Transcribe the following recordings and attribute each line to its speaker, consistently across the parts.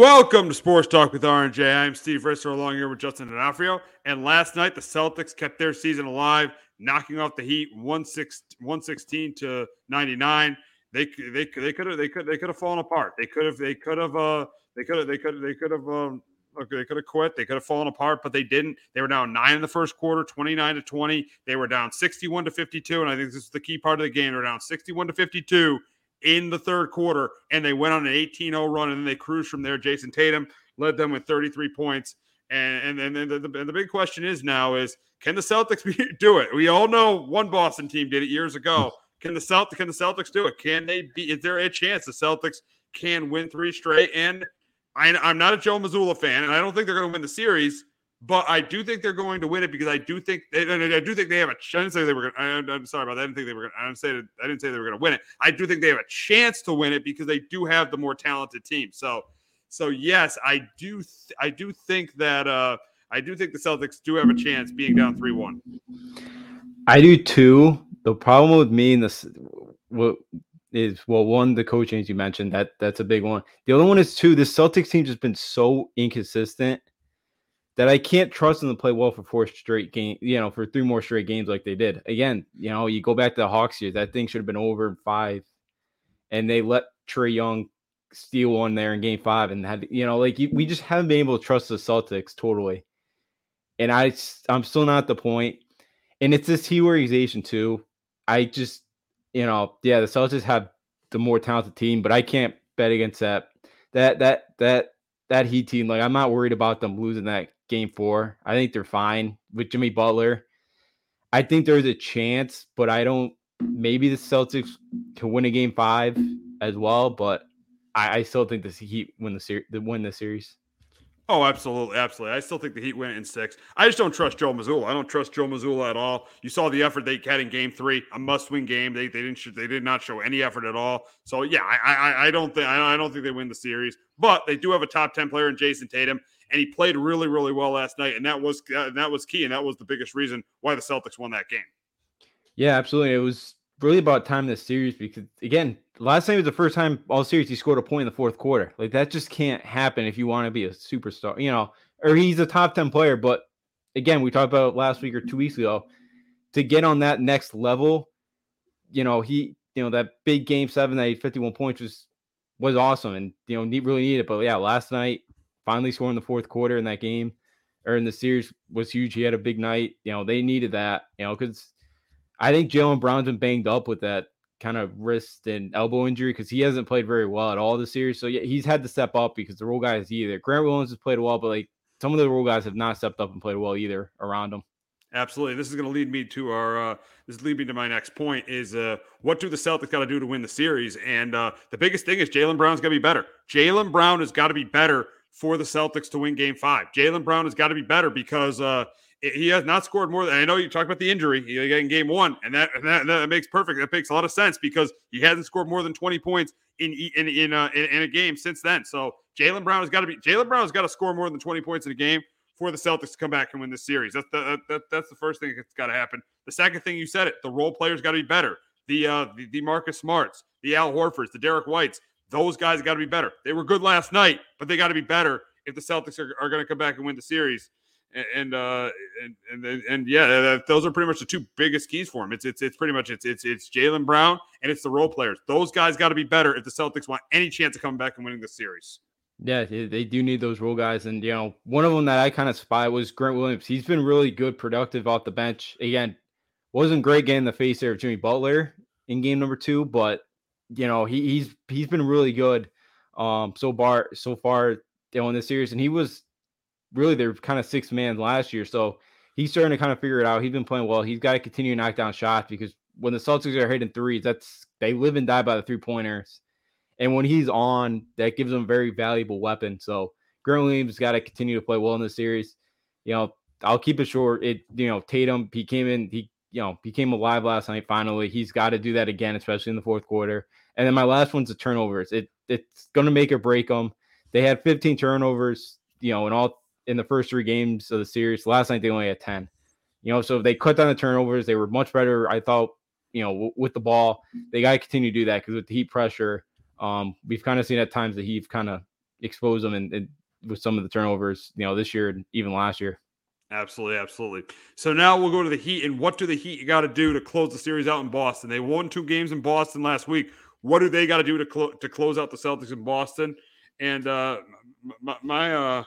Speaker 1: Welcome to Sports Talk with RJ. I'm Steve Risser along here with Justin D'Onofrio. And last night, the Celtics kept their season alive, knocking off the Heat 116 to 99. They they they could have they could they could have fallen apart. They could have they could have uh they could have they could they could have um okay, they could have quit. They could have fallen apart, but they didn't. They were down nine in the first quarter, 29 to 20. They were down 61 to 52. And I think this is the key part of the game. They're down 61 to 52 in the third quarter, and they went on an 18 0 run, and then they cruised from there. Jayson Tatum led them with 33 points. And and then the, the, the, big question is now is can the Celtics be, do it? We all know one Boston team did it years ago. Can the Celtics can the Celtics do it? Can they be? Is there a chance the Celtics can win three straight? And I, I'm not a Joe Mazzulla fan, and I don't think they're going to win the series. But I do think they're going to win it because I do think and I do think they have a. Say they were going. I'm sorry about that. I didn't think they were. Gonna, I didn't say I didn't say they were going to win it. I do think they have a chance to win it because they do have the more talented team. So, so yes, I do. Th- I do think that. uh I do think the Celtics do have a chance being down three one.
Speaker 2: I do too. The problem with me in this what is well, one the coaching you mentioned that that's a big one. The other one is too. The Celtics team just been so inconsistent that I can't trust them to play well for four straight games, you know, for three more straight games like they did. Again, you know, you go back to the Hawks years, that thing should have been over in five, and they let Trae Young steal one there in game five and had, you know, like you, we just haven't been able to trust the Celtics totally. And I, I'm still not at the point. And it's this T organization too. I just, you know, yeah, the Celtics have the more talented team, but I can't bet against that. That that that that Heat team. Like I'm not worried about them losing that game four. I think they're fine with Jimmy Butler. I think there's a chance, but I don't. Maybe the Celtics can win a game five as well, but I, I still think the Heat win the series. Win the series.
Speaker 1: Oh, absolutely, absolutely. I still think the Heat win in six. I just don't trust Joe Mazzulla. I don't trust Joe Mazzulla at all. You saw the effort they had in Game Three, a must-win game. They they didn't they did not show any effort at all. So yeah, I I, I don't think I don't think they win the series, but they do have a top ten player in Jayson Tatum, and he played really really well last night, and that was uh, that was key, and that was the biggest reason why the Celtics won that game.
Speaker 2: Yeah, absolutely. It was really about time this series because again, last night was the first time all series he scored a point in the fourth quarter. Like that just can't happen if you want to be a superstar. You know, or he's a top 10 player. But again, we talked about last week or two weeks ago to get on that next level. You know, he, you know, that big game seven that he 51 points was was awesome and you know really needed. But yeah, last night finally scoring the fourth quarter in that game or in the series was huge. He had a big night. You know, they needed that. You know, because I think Jaylen Brown's been banged up with that kind of wrist and elbow injury because he hasn't played very well at all this series. So yeah, he's had to step up because the role guys either Grant Williams has played well, but like some of the role guys have not stepped up and played well either around him.
Speaker 1: Absolutely. This is going to lead me to our. Uh, this is lead me to my next point. Is uh, what do the Celtics got to do to win the series? And uh, the biggest thing is Jaylen Brown's got to be better. Jaylen Brown has got to be better for the Celtics to win Game Five. Jaylen Brown has got to be better because uh, he has not scored more than I know you talked about the injury in game one, and that, and that that makes perfect. That makes a lot of sense because he hasn't scored more than 20 points in in in, uh, in, in a game since then. So Jaylen Brown has got to be Jaylen Brown has got to score more than 20 points in a game for the Celtics to come back and win this series. That's the that, that's the first thing that's got to happen. The second thing you said it, the role players got to be better. The uh the, the Marcus Smarts, the Al Horfords, the Derrick Whites, those guys got to be better. They were good last night, but they got to be better if the Celtics are, are going to come back and win the series. And uh and and, and yeah those are pretty much the two biggest keys for him. It's it's it's pretty much it's it's it's Jaylen Brown and it's the role players. Those guys got to be better if the Celtics want any chance of coming back and winning the series.
Speaker 2: Yeah they do need those role guys. And you know one of them that I kind of spy was Grant Williams. He's been really good productive off the bench. Again wasn't great getting the face there of Jimmy Butler in game number two but you know he, he's he's been really good um so far so far in this series and he was really their kind of six man last year. So he's starting to kind of figure it out. He's been playing well. He's got to continue to knock down shots because when the Celtics are hitting threes, that's they live and die by the three pointers. And when he's on, that gives them a very valuable weapon. So Grant Williams got to continue to play well in this series. You know, I'll keep it short. It you know Tatum he came in he you know became alive last night. Finally, he's got to do that again, especially in the fourth quarter. And then my last one's the turnovers. It it's going to make or break them. They had 15 turnovers, you know, in all in the first three games of the series. Last night they only had 10. You know, so if they cut down the turnovers. They were much better, I thought, you know, w- with the ball. They got to continue to do that because with the heat pressure, um, we've kind of seen at times the Heat kind of exposed them and with some of the turnovers, you know, this year and even last year.
Speaker 1: Absolutely, absolutely. So now we'll go to the Heat and what do the Heat got to do to close the series out in Boston? They won two games in Boston last week. What do they got to do to to close out the Celtics in Boston? And uh, my, my uh,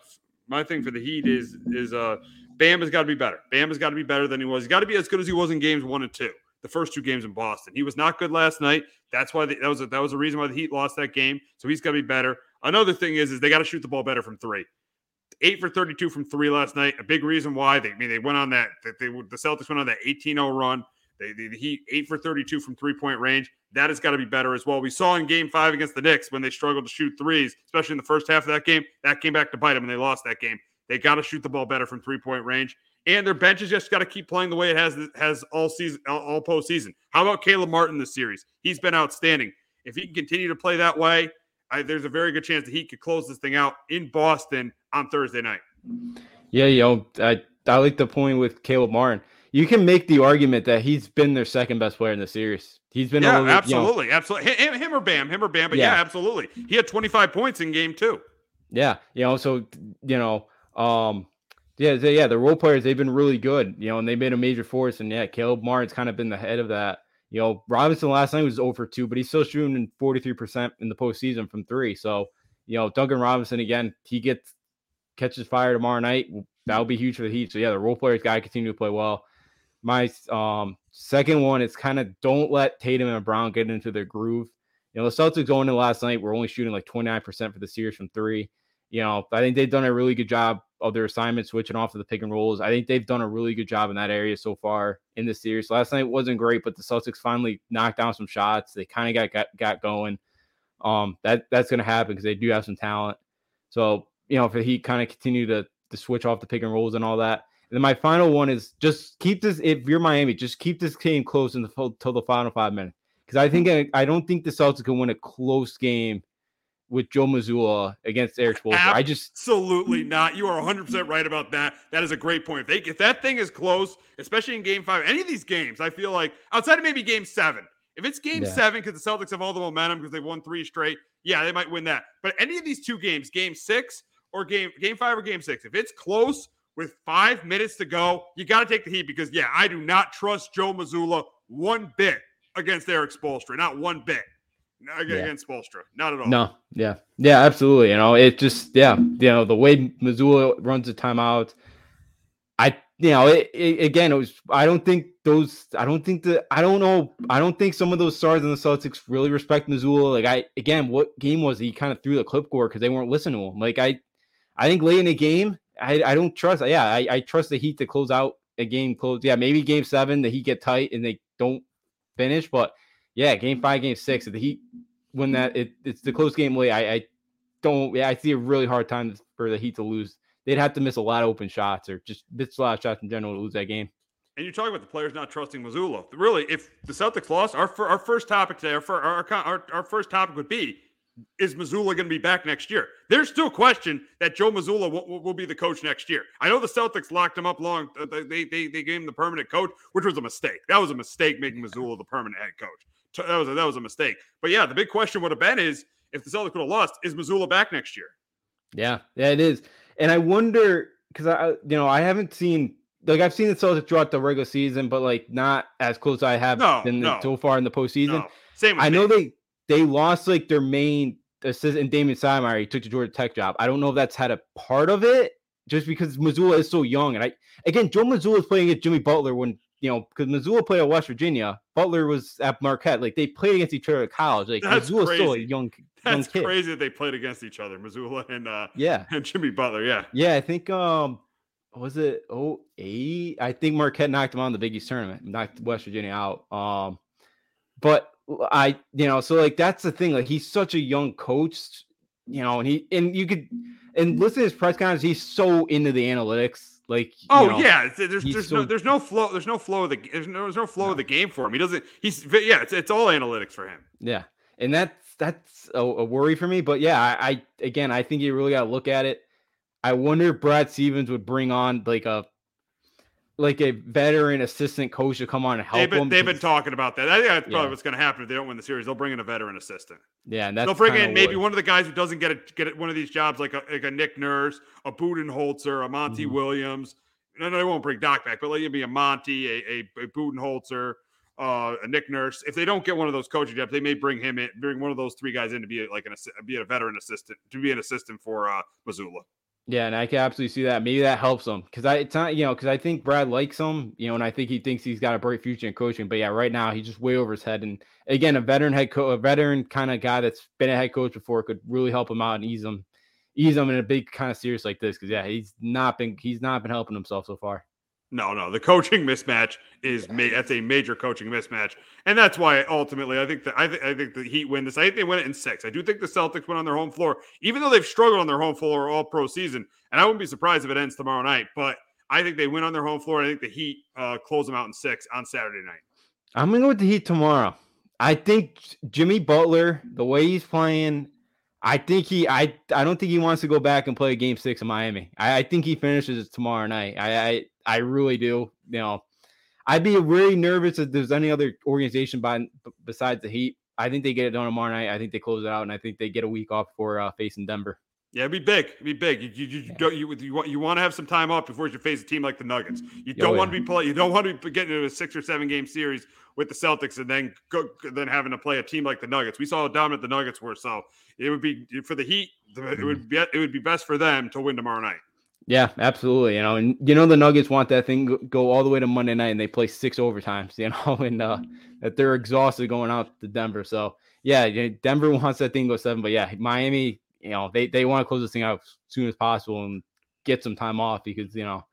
Speaker 1: my thing for the Heat is is uh Bam has got to be better. Bam has got to be better than he was. He's got to be as good as he was in games one and two. The first two games in Boston, he was not good last night. That's why the, that was a, that was the reason why the Heat lost that game. So he's got to be better. Another thing is is they got to shoot the ball better from three. Eight for thirty-two from three last night. A big reason why they I mean they went on that that they the Celtics went on that 18-0 run. They, they, the Heat eight for 32 from three point range. That has got to be better as well. We saw in game five against the Knicks when they struggled to shoot threes, especially in the first half of that game. That came back to bite them and they lost that game. They got to shoot the ball better from three point range. And their bench has just got to keep playing the way it has has all season, all postseason. How about Caleb Martin this series? He's been outstanding. If he can continue to play that way, I, there's a very good chance that he could close this thing out in Boston on Thursday night.
Speaker 2: Yeah, you know, I, I like the point with Caleb Martin. You can make the argument that he's been their second best player in the series. He's been
Speaker 1: yeah, absolutely, you know, absolutely. Him, him, or Bam, him or Bam, but yeah. yeah, absolutely. He had 25 points in game two.
Speaker 2: Yeah, you know, so you know, um, yeah, they, yeah, the role players they've been really good, you know, and they made a major force. And yeah, Caleb Martin's kind of been the head of that. You know, Robinson last night was over two, but he's still shooting 43% in the postseason from three. So, you know, Duncan Robinson again, he gets catches fire tomorrow night. That'll be huge for the Heat. So yeah, the role players got to continue to play well. My um second one is kind of don't let Tatum and Brown get into their groove. You know, the Celtics going in last night were only shooting like 29% for the series from three. You know, I think they've done a really good job of their assignment switching off of the pick and rolls. I think they've done a really good job in that area so far in this series. Last night wasn't great, but the Celtics finally knocked down some shots. They kind of got, got got going. Um, that that's gonna happen because they do have some talent. So you know, if he kind of continue to to switch off the pick and rolls and all that. And then my final one is just keep this. If you're Miami, just keep this game close until the final five minutes because I think I don't think the Celtics can win a close game with Joe Mazzulla against Erik Spoelstra. I just
Speaker 1: absolutely not. You are 100 percent right about that. That is a great point. If, they, if that thing is close, especially in Game Five, any of these games, I feel like outside of maybe Game Seven, if it's Game yeah. Seven because the Celtics have all the momentum because they've won three straight, yeah, they might win that. But any of these two games, Game Six or game game five or game six, if it's close with five minutes to go, you got to take the Heat because yeah, I do not trust Joe Mazzulla one bit against Erik Spoelstra, not one bit against yeah. Spoelstra, not at all.
Speaker 2: No, yeah, yeah, absolutely. You know, it just yeah, you know the way Mazzulla runs the timeout. I you know, it, it, again, it was. I don't think those. I don't think the I don't know. I don't think some of those stars in the Celtics really respect Mazzulla. Like I again, what game was he kind of threw the clipboard because they weren't listening to him. Like I, I think late in the game, I, I don't trust. Yeah, I, I trust the Heat to close out a game. Close. Yeah, maybe game seven the Heat get tight and they don't finish. But yeah, game five, game six, the Heat when that it, it's the close game late. I, I don't. Yeah, I see a really hard time for the Heat to lose they'd have to miss a lot of open shots or just miss a lot of shots in general to lose that game.
Speaker 1: And you're talking about the players not trusting Mazzulla. Really, if the Celtics lost, our our first topic today, our our, our, our first topic would be: Is Mazzulla going to be back next year? There's still a question that Joe Mazzulla will, will, be the coach next year. I know the Celtics locked him up long. Uh, they they they gave him the permanent coach, which was a mistake. That was a mistake making Mazzulla the permanent head coach. That was a, that was a mistake. But yeah, the big question would have been is if the Celtics would have lost, is Mazzulla back next year?
Speaker 2: Yeah, yeah, it is. And I wonder because I, you know, I haven't seen like I've seen the Celtics throughout the regular season, but like not as close as I have
Speaker 1: no,
Speaker 2: been
Speaker 1: no.
Speaker 2: so far in the postseason. No.
Speaker 1: Same.
Speaker 2: I
Speaker 1: me.
Speaker 2: know they they lost like their main assistant, Damon Stoudemire. He took the Georgia Tech job. I don't know if that's had a part of it, just because Mazzulla is so young. And I again, Joe Mazzulla is playing against Jimmy Butler when you know because Mazzulla played at West Virginia. Butler was at Marquette. Like they played against each other at college. Like That's Mazzulla's crazy. still a young
Speaker 1: that's crazy that they played against each other, Mazzulla and uh,
Speaker 2: yeah,
Speaker 1: and Jimmy Butler. Yeah,
Speaker 2: yeah. I think um, was it oh eight? I think Marquette knocked him on the Big East tournament, knocked West Virginia out. Um, but I, you know, so like that's the thing. Like he's such a young coach, you know, and he and you could and listen to his press conference. He's so into the analytics. Like
Speaker 1: oh
Speaker 2: know,
Speaker 1: yeah, there's there's so, no there's no flow there's no flow of the there's no there's no flow no. of the game for him. He doesn't. He's yeah. It's it's all analytics for him.
Speaker 2: Yeah, and that's that's a, a worry for me. But yeah, I, I again, I think you really got to look at it. I wonder if Brad Stevens would bring on like a like a veteran assistant coach to come on and help
Speaker 1: they've been,
Speaker 2: them.
Speaker 1: They've been talking about that. I think that's probably yeah. what's going to happen if they don't win the series. They'll bring in a veteran assistant.
Speaker 2: Yeah, and
Speaker 1: they'll bring in maybe one of the guys who doesn't get a, get one of these jobs, like a, like a Nick Nurse, a Budenholzer, a Monty mm-hmm. Williams. No, no, they won't bring Doc back, but let you be a Monty, a, a, a Budenholzer, uh, a Nick Nurse. If they don't get one of those coaching jobs, they may bring him in, bring one of those three guys in to be like an be a veteran assistant, to be an assistant for uh, Mazzulla.
Speaker 2: Yeah, and I can absolutely see that. Maybe that helps him because I it's not you know because I think Brad likes him, you know, and I think he thinks he's got a bright future in coaching. But yeah, right now he's just way over his head. And again, a veteran head coach, a veteran kind of guy that's been a head coach before could really help him out and ease him, ease him in a big kind of series like this. Because yeah, he's not been he's not been helping himself so far.
Speaker 1: No, no, the coaching mismatch is ma- that's a major coaching mismatch, and that's why ultimately I think that I, th- I think the Heat win this. I think they win it in six. I do think the Celtics win on their home floor, even though they've struggled on their home floor all pro season, and I wouldn't be surprised if it ends tomorrow night. But I think they win on their home floor. I think the Heat uh, close them out in six on Saturday night.
Speaker 2: I'm gonna go with the Heat tomorrow. I think Jimmy Butler, the way he's playing, I think he I I don't think he wants to go back and play game six in Miami. I, I think he finishes it tomorrow night. I, I I really do. You know, I'd be really nervous if there's any other organization by, besides the Heat. I think they get it done tomorrow night. I think they close it out, and I think they get a week off for uh, facing Denver.
Speaker 1: Yeah, it'd be big. It'd be big. You you you, yeah. you, you, want you want to have some time off before you face a team like the Nuggets. You don't oh, want to be play. You don't want to be getting into a six or seven game series with the Celtics and then go then having to play a team like the Nuggets. We saw how dominant the Nuggets were. So it would be for the Heat. It would mm-hmm. be it would be best for them to win tomorrow night.
Speaker 2: Yeah, absolutely. You know, and you know the Nuggets want that thing go all the way to Monday night, and they play six overtimes. You know, and uh, that they're exhausted going out to Denver. So yeah, Denver wants that thing to go seven, but yeah, Miami, you know, they they want to close this thing out as soon as possible and get some time off because you know,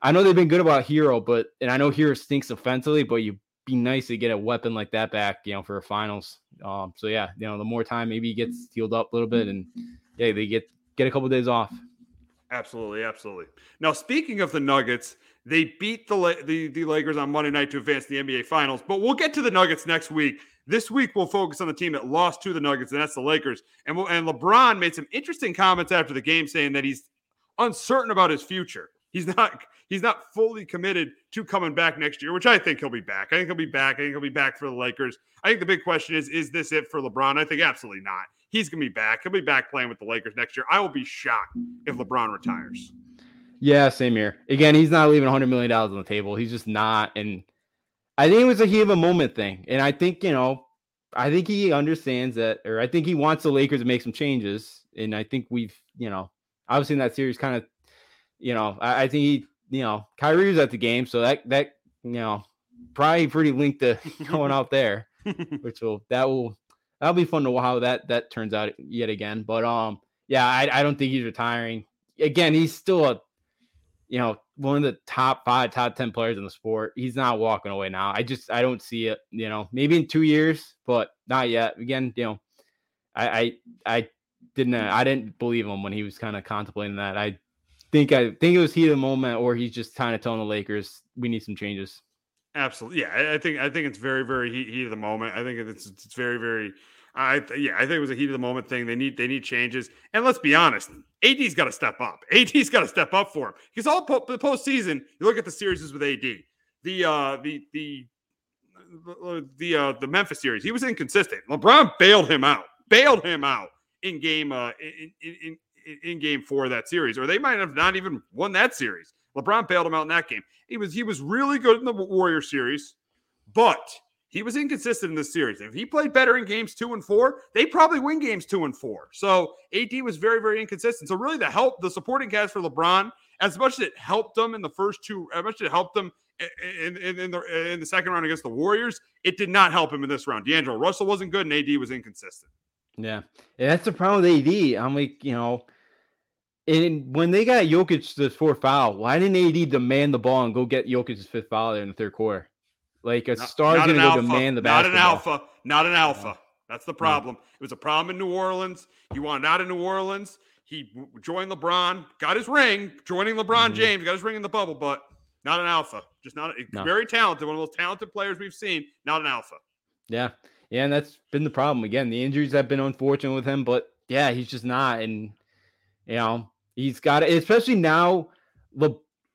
Speaker 2: I know they've been good about Herro, but and I know Herro stinks offensively, but you be nice to get a weapon like that back, you know, for a finals. Um, so yeah, you know, the more time maybe he gets healed up a little bit, and yeah, they get get a couple of days off.
Speaker 1: Absolutely, absolutely. Now, speaking of the Nuggets, they beat the, the the Lakers on Monday night to advance the NBA Finals. But we'll get to the Nuggets next week. This week, we'll focus on the team that lost to the Nuggets, and that's the Lakers. And we'll, and LeBron made some interesting comments after the game, saying that he's uncertain about his future. He's not he's not fully committed to coming back next year, which I think he'll be back. I think he'll be back. I think he'll be back for the Lakers. I think the big question is: Is this it for LeBron? I think absolutely not. He's going to be back. He'll be back playing with the Lakers next year. I will be shocked if LeBron retires.
Speaker 2: Yeah, same here. Again, he's not leaving $100 million on the table. He's just not. And I think it was a heat of a moment thing. And I think, you know, I think he understands that, or I think he wants the Lakers to make some changes. And I think we've, you know, obviously in that series kind of, you know, I, I think he, you know, Kyrie was at the game. So that, that, you know, probably pretty linked to going out there, which will, that will, that'll be fun to how that, that turns out yet again. But, um, yeah, I, I don't think he's retiring. Again, he's still a, you know, one of the top five, top 10 players in the sport. He's not walking away now. I just, I don't see it, you know, maybe in two years, but not yet. Again, you know, I, I, I didn't, I didn't believe him when he was kind of contemplating that. I think, I think it was of the moment, or he's just kind of telling the Lakers, we need some changes.
Speaker 1: Absolutely. Yeah. I, think, I think it's very, very heat, heat of the moment. I think it's, it's very, very, I yeah, I think it was a heat of the moment thing. They need they need changes. And let's be honest, AD's got to step up. AD's got to step up for him because all po- the postseason, you look at the series with AD, the uh the the the uh the Memphis series, he was inconsistent. LeBron bailed him out, bailed him out in game uh in, in, in game four of that series, or they might have not even won that series. LeBron bailed him out in that game. He was he was really good in the Warrior series, but he was inconsistent in this series. If he played better in games two and four, they probably win games two and four. So AD was very, very inconsistent. So really, the help, the supporting cast for LeBron, as much as it helped them in the first two, as much as it helped them in, in, in, the in the second round against the Warriors, it did not help him in this round. D'Angelo Russell wasn't good, and AD was inconsistent.
Speaker 2: Yeah, yeah that's the problem with AD. I'm like, you know. And when they got Jokic the fourth foul, why didn't AD demand the ball and go get Jokic's fifth foul there in the third quarter? Like a star is going to go demand the
Speaker 1: ball.
Speaker 2: Not
Speaker 1: an alpha. Not an alpha. That's the problem. It was a problem in New Orleans. He wanted out of New Orleans. He joined LeBron, got his ring, joining LeBron
Speaker 2: Mm-hmm.
Speaker 1: James, got his ring in the bubble, but not an alpha. Just not
Speaker 2: No.
Speaker 1: very talented. One of the most talented players we've seen. Not an alpha.
Speaker 2: Yeah, yeah, and that's been the problem. Again, the injuries have been unfortunate with him, but yeah, he's just not, and you know, he's got it. Especially now, Le,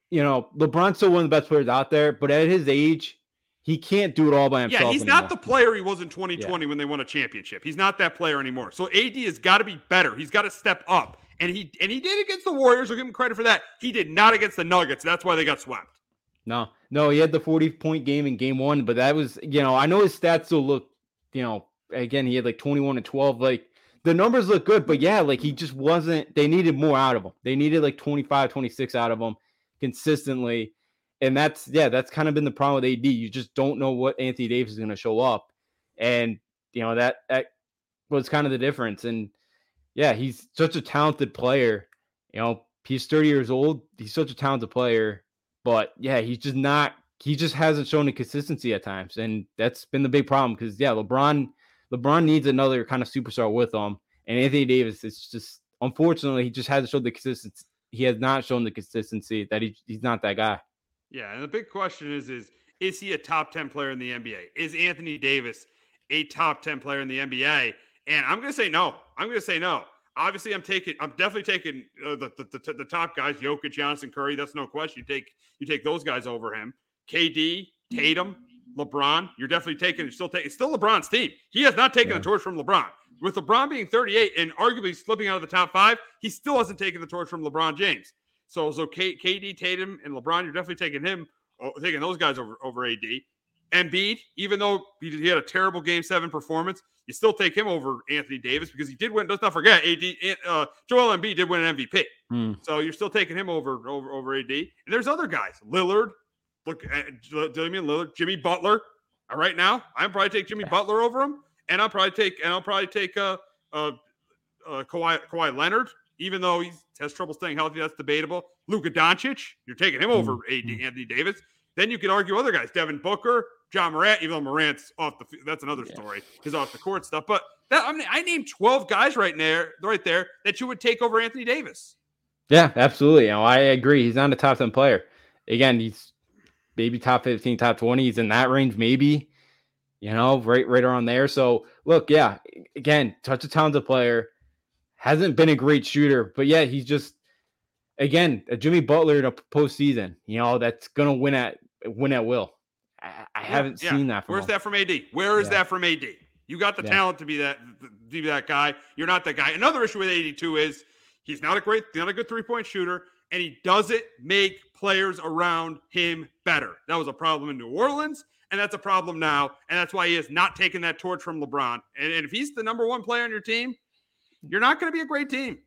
Speaker 2: you know, LeBron's still one of the best players out there, but at his age, he can't do it all by himself.
Speaker 1: Yeah, he's
Speaker 2: anymore.
Speaker 1: not the player he was in 2020 when they won a championship. He's not that player anymore. So AD has got to be better. He's got to step up. And he and he did against the Warriors. I'll give him credit for that. He did not against the Nuggets. That's why they got swept.
Speaker 2: No, no, he had the 40 point game in game one, but that was, you know, I know his stats still look, you know, again, he had like 21 and 12. Like the numbers look good, but yeah, like he just wasn't, they needed more out of him. They needed like 25, 26 out of him consistently. And that's, yeah, that's kind of been the problem with AD. You just don't know what Anthony Davis is going to show up. And, you know, that, that was kind of the difference. And yeah, he's such a talented player. You know, he's 30 years old. He's such a talented player but yeah, he's just not. He just hasn't shown the consistency at times, and that's been the big problem. Because yeah, LeBron, LeBron needs another kind of superstar with him, and Anthony Davis is just unfortunately he just hasn't shown the consistency. He has not shown the consistency that he, he's not that guy.
Speaker 1: Yeah, and the big question is is is he a top 10 player in the NBA? Is Anthony Davis a top 10 player in the NBA? And I'm to say no. I'm to say no. Obviously, I'm taking. I'm definitely taking uh, the, the, the the top guys, Jokic, Johnson, Curry. That's no question. You take you take those guys over him. KD, Tatum, LeBron. You're definitely taking. You're Still taking. It's still LeBron's team. He has not taken
Speaker 2: Yeah.
Speaker 1: the torch from LeBron. With LeBron being 38 and arguably slipping out of the top five, he still hasn't taken the torch from LeBron James. So so K, KD, Tatum, and LeBron. You're definitely taking him, oh, taking those guys over over AD. Embiid, even though he, he had a terrible Game Seven performance, you still take him over Anthony Davis because he did win. Let's not forget, AD, uh, Joel Embiid did win an MVP.
Speaker 2: Hmm.
Speaker 1: So you're still taking him over over over AD. And there's other guys, Lillard, look, uh, Damian Lillard, Jimmy Butler. Uh, right now, I'm probably take Jimmy Butler over him, and I'll probably take and I'll probably take uh uh, uh Kawhi Kawhi Leonard, even though he has trouble staying healthy. That's debatable. Luka Doncic, you're taking him over AD Anthony Davis. Then you can argue other guys, Devin Booker, Ja Morant, even though Morant's off the. That's another story. His off the court stuff, but that I mean, I named 12 guys right there, right there, that you would take over Anthony Davis.
Speaker 2: Yeah, absolutely. You know, I agree. He's not a top 10 player. Again, he's maybe top 15, top 20. He's in that range, maybe, you know, right, right around there. So look, yeah, again, such a talented player. Hasn't been a great shooter, but yeah, he's just again a Jimmy Butler in a postseason, you know, that's gonna win at win at will. I, I haven't
Speaker 1: Yeah.
Speaker 2: seen that from
Speaker 1: Where's
Speaker 2: him.
Speaker 1: that from AD? Where is
Speaker 2: Yeah.
Speaker 1: that from AD? You got the talent to be that to be that guy. You're not that guy. Another issue with 82 is he's not a great, not a good three point shooter, and he doesn't make players around him better. That was a problem in New Orleans, and that's a problem now, and that's why he has not taken that torch from LeBron. And, and if he's the number one player on your team, you're not going to be a great team.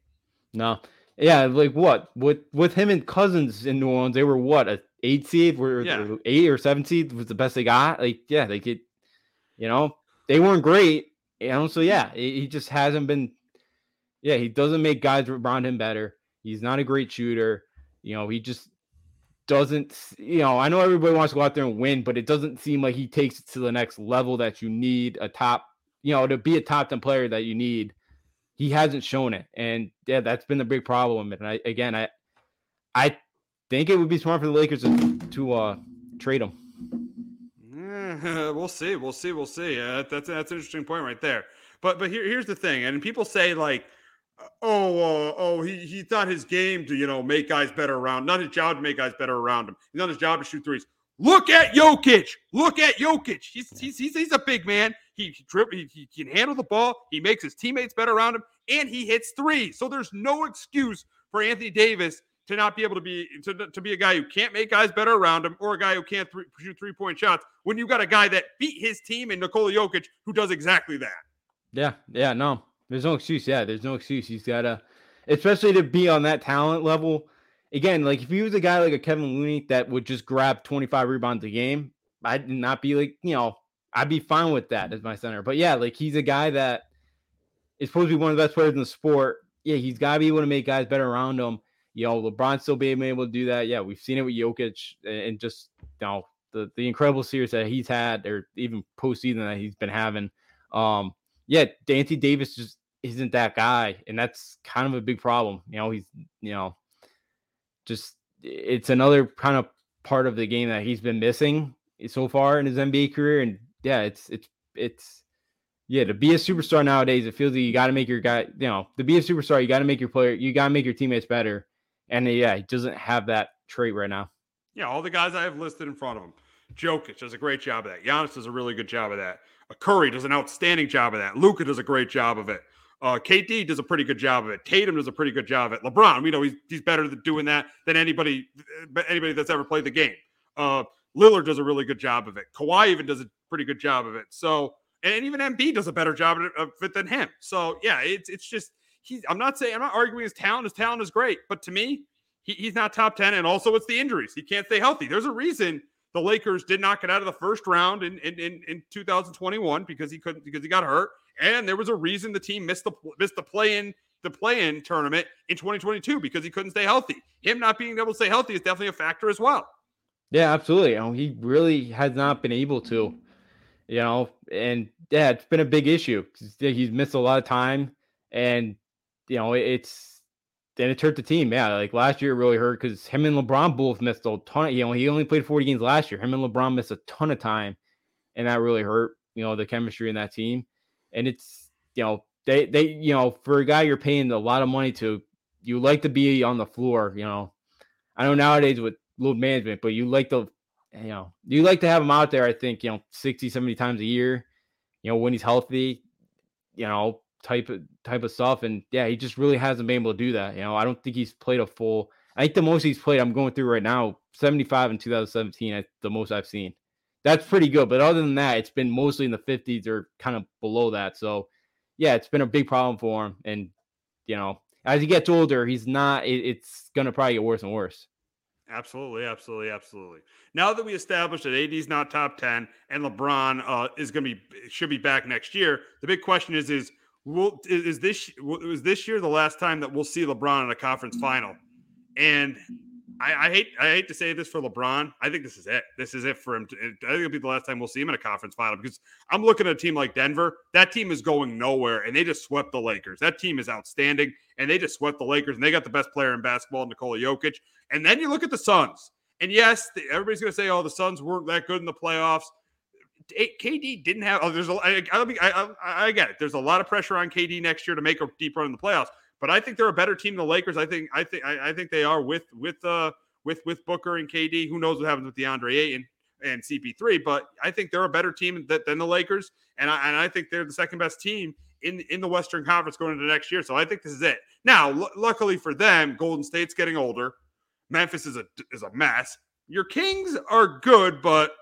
Speaker 2: No. Yeah, like what? With with him and Cousins in New Orleans, they were what a eight seed, were
Speaker 1: Yeah.
Speaker 2: eight or seven seed was the best they got. Like, yeah, they could, you know, they weren't great. You know, so yeah, he just hasn't been. Yeah, he doesn't make guys around him better. He's not a great shooter. You know, he just doesn't. You know, I know everybody wants to go out there and win, but it doesn't seem like he takes it to the next level that you need a top. You know, to be a top ten player that you need he hasn't shown it and yeah that's been the big problem and i again i i think it would be smart for the lakers to, to uh trade him
Speaker 1: Eh, we'll see. We'll see. We'll see. Uh, that's that's an interesting point right there. But but here, here's the thing, and people say like, oh uh, oh he he thought his game to you know make guys better around, not his job to make guys better around him. He's not his job to shoot threes. Look at Jokic. Look at Jokic. He's he's he's, he's a big man. He he, he can handle the ball. He makes his teammates better around him, and he hits threes. So there's no excuse for Anthony Davis to not be able to be to, to be a guy who can't make guys better around him or a guy who can't three, shoot three point shots when you got a guy that beat his team and Nikola Jokic who does exactly that.
Speaker 2: yeah yeah no there's no excuse. Yeah there's no excuse. He's gotta especially to be on that talent level. Again like if he was a guy like a kevin looney that would just grab 25 rebounds a game i'd not be like you know i'd be fine with that as my center. But yeah like he's a guy that is supposed to be one of the best players in the sport. Yeah he's got to be able to make guys better around him. You know, LeBron still being able to do that. Yeah, we've seen it with Jokic and just you know the the incredible series that he's had, or even postseason that he's been having. Um, yeah, Dante Davis just isn't that guy, and that's kind of a big problem. You know, he's you know, just it's another kind of part of the game that he's been missing so far in his NBA career, and yeah, it's it's it's yeah, to be a superstar nowadays, it feels like you got to make your guy, you know, to be a superstar, you got to make your player, you got to make your teammates better. And yeah, he doesn't have that trait right now.
Speaker 1: Yeah, all the guys I have listed in front of him. Jokic does a great job of that. Giannis does a really good job of that. Curry does an outstanding job of that. Luka does a great job of it. Uh, KD does a pretty good job of it. Tatum does a pretty good job of it. LeBron, we know he's, he's better at doing that than anybody uh, anybody that's ever played the game. Uh, Lillard does a really good job of it. Kawhi even does a pretty good job of it. So, and even Embiid does a better job of it than him. So, yeah, it's it's just he's. I'm not saying I'm not arguing his talent. His talent is great, but to me, he, he's not top 10 and also it's the injuries he can't stay healthy there's a reason the lakers did not get out of the first round in, in, in, in 2021 because he couldn't because he got hurt and there was a reason the team missed the missed the play in the play in tournament in 2022 because he couldn't stay healthy him not being able to stay healthy is definitely a factor as well
Speaker 2: Yeah, absolutely. You he really has not been able to, you know, and yeah, it's been a big issue. He's missed a lot of time, and you know, it's then it hurt the team. Yeah, like last year it really hurt because him and LeBron both missed a ton. Of, you know, he only played 40 games last year. Him and LeBron missed a ton of time, and that really hurt. You know, the chemistry in that team, and it's you know they they you know for a guy you're paying a lot of money to, you like to be on the floor. You know, I know nowadays with load management, but you like to you know, you like to have him out there, I think, you know, 60, 70 times a year, you know, when he's healthy, you know, type of type of stuff. And yeah, he just really hasn't been able to do that. You know, I don't think he's played a full I think the most he's played, I'm going through right now, 75 in 2017, I, the most I've seen. That's pretty good. But other than that, it's been mostly in the 50s or kind of below that. So yeah, it's been a big problem for him. And you know, as he gets older, he's not it, it's gonna probably get worse and worse.
Speaker 1: Absolutely, absolutely, absolutely. Now that we established that AD's not top ten and LeBron uh, is going to be should be back next year, the big question is is will is, is this was this year the last time that we'll see LeBron in a conference mm-hmm. final? And I, I hate I hate to say this for LeBron. I think this is it. This is it for him. To, I think it'll be the last time we'll see him in a conference final because I'm looking at a team like Denver. That team is going nowhere, and they just swept the Lakers. That team is outstanding, and they just swept the Lakers, and they got the best player in basketball, Nikola Jokic. And then you look at the Suns, and yes, the, everybody's going to say, "Oh, the Suns weren't that good in the playoffs." KD didn't have. Oh, there's a. I, I, I, I, get it. There's a lot of pressure on KD next year to make a deep run in the playoffs. But I think they're a better team than the Lakers. I think. I think. I, I think they are with with uh with with Booker and KD. Who knows what happens with DeAndre Ayton? and CP3, but I think they're a better team than, than the Lakers, and I, and I think they're the second best team in in the Western Conference going into next year. So I think this is it. Now, l- luckily for them, Golden State's getting older. Memphis is a is a mess. Your Kings are good, but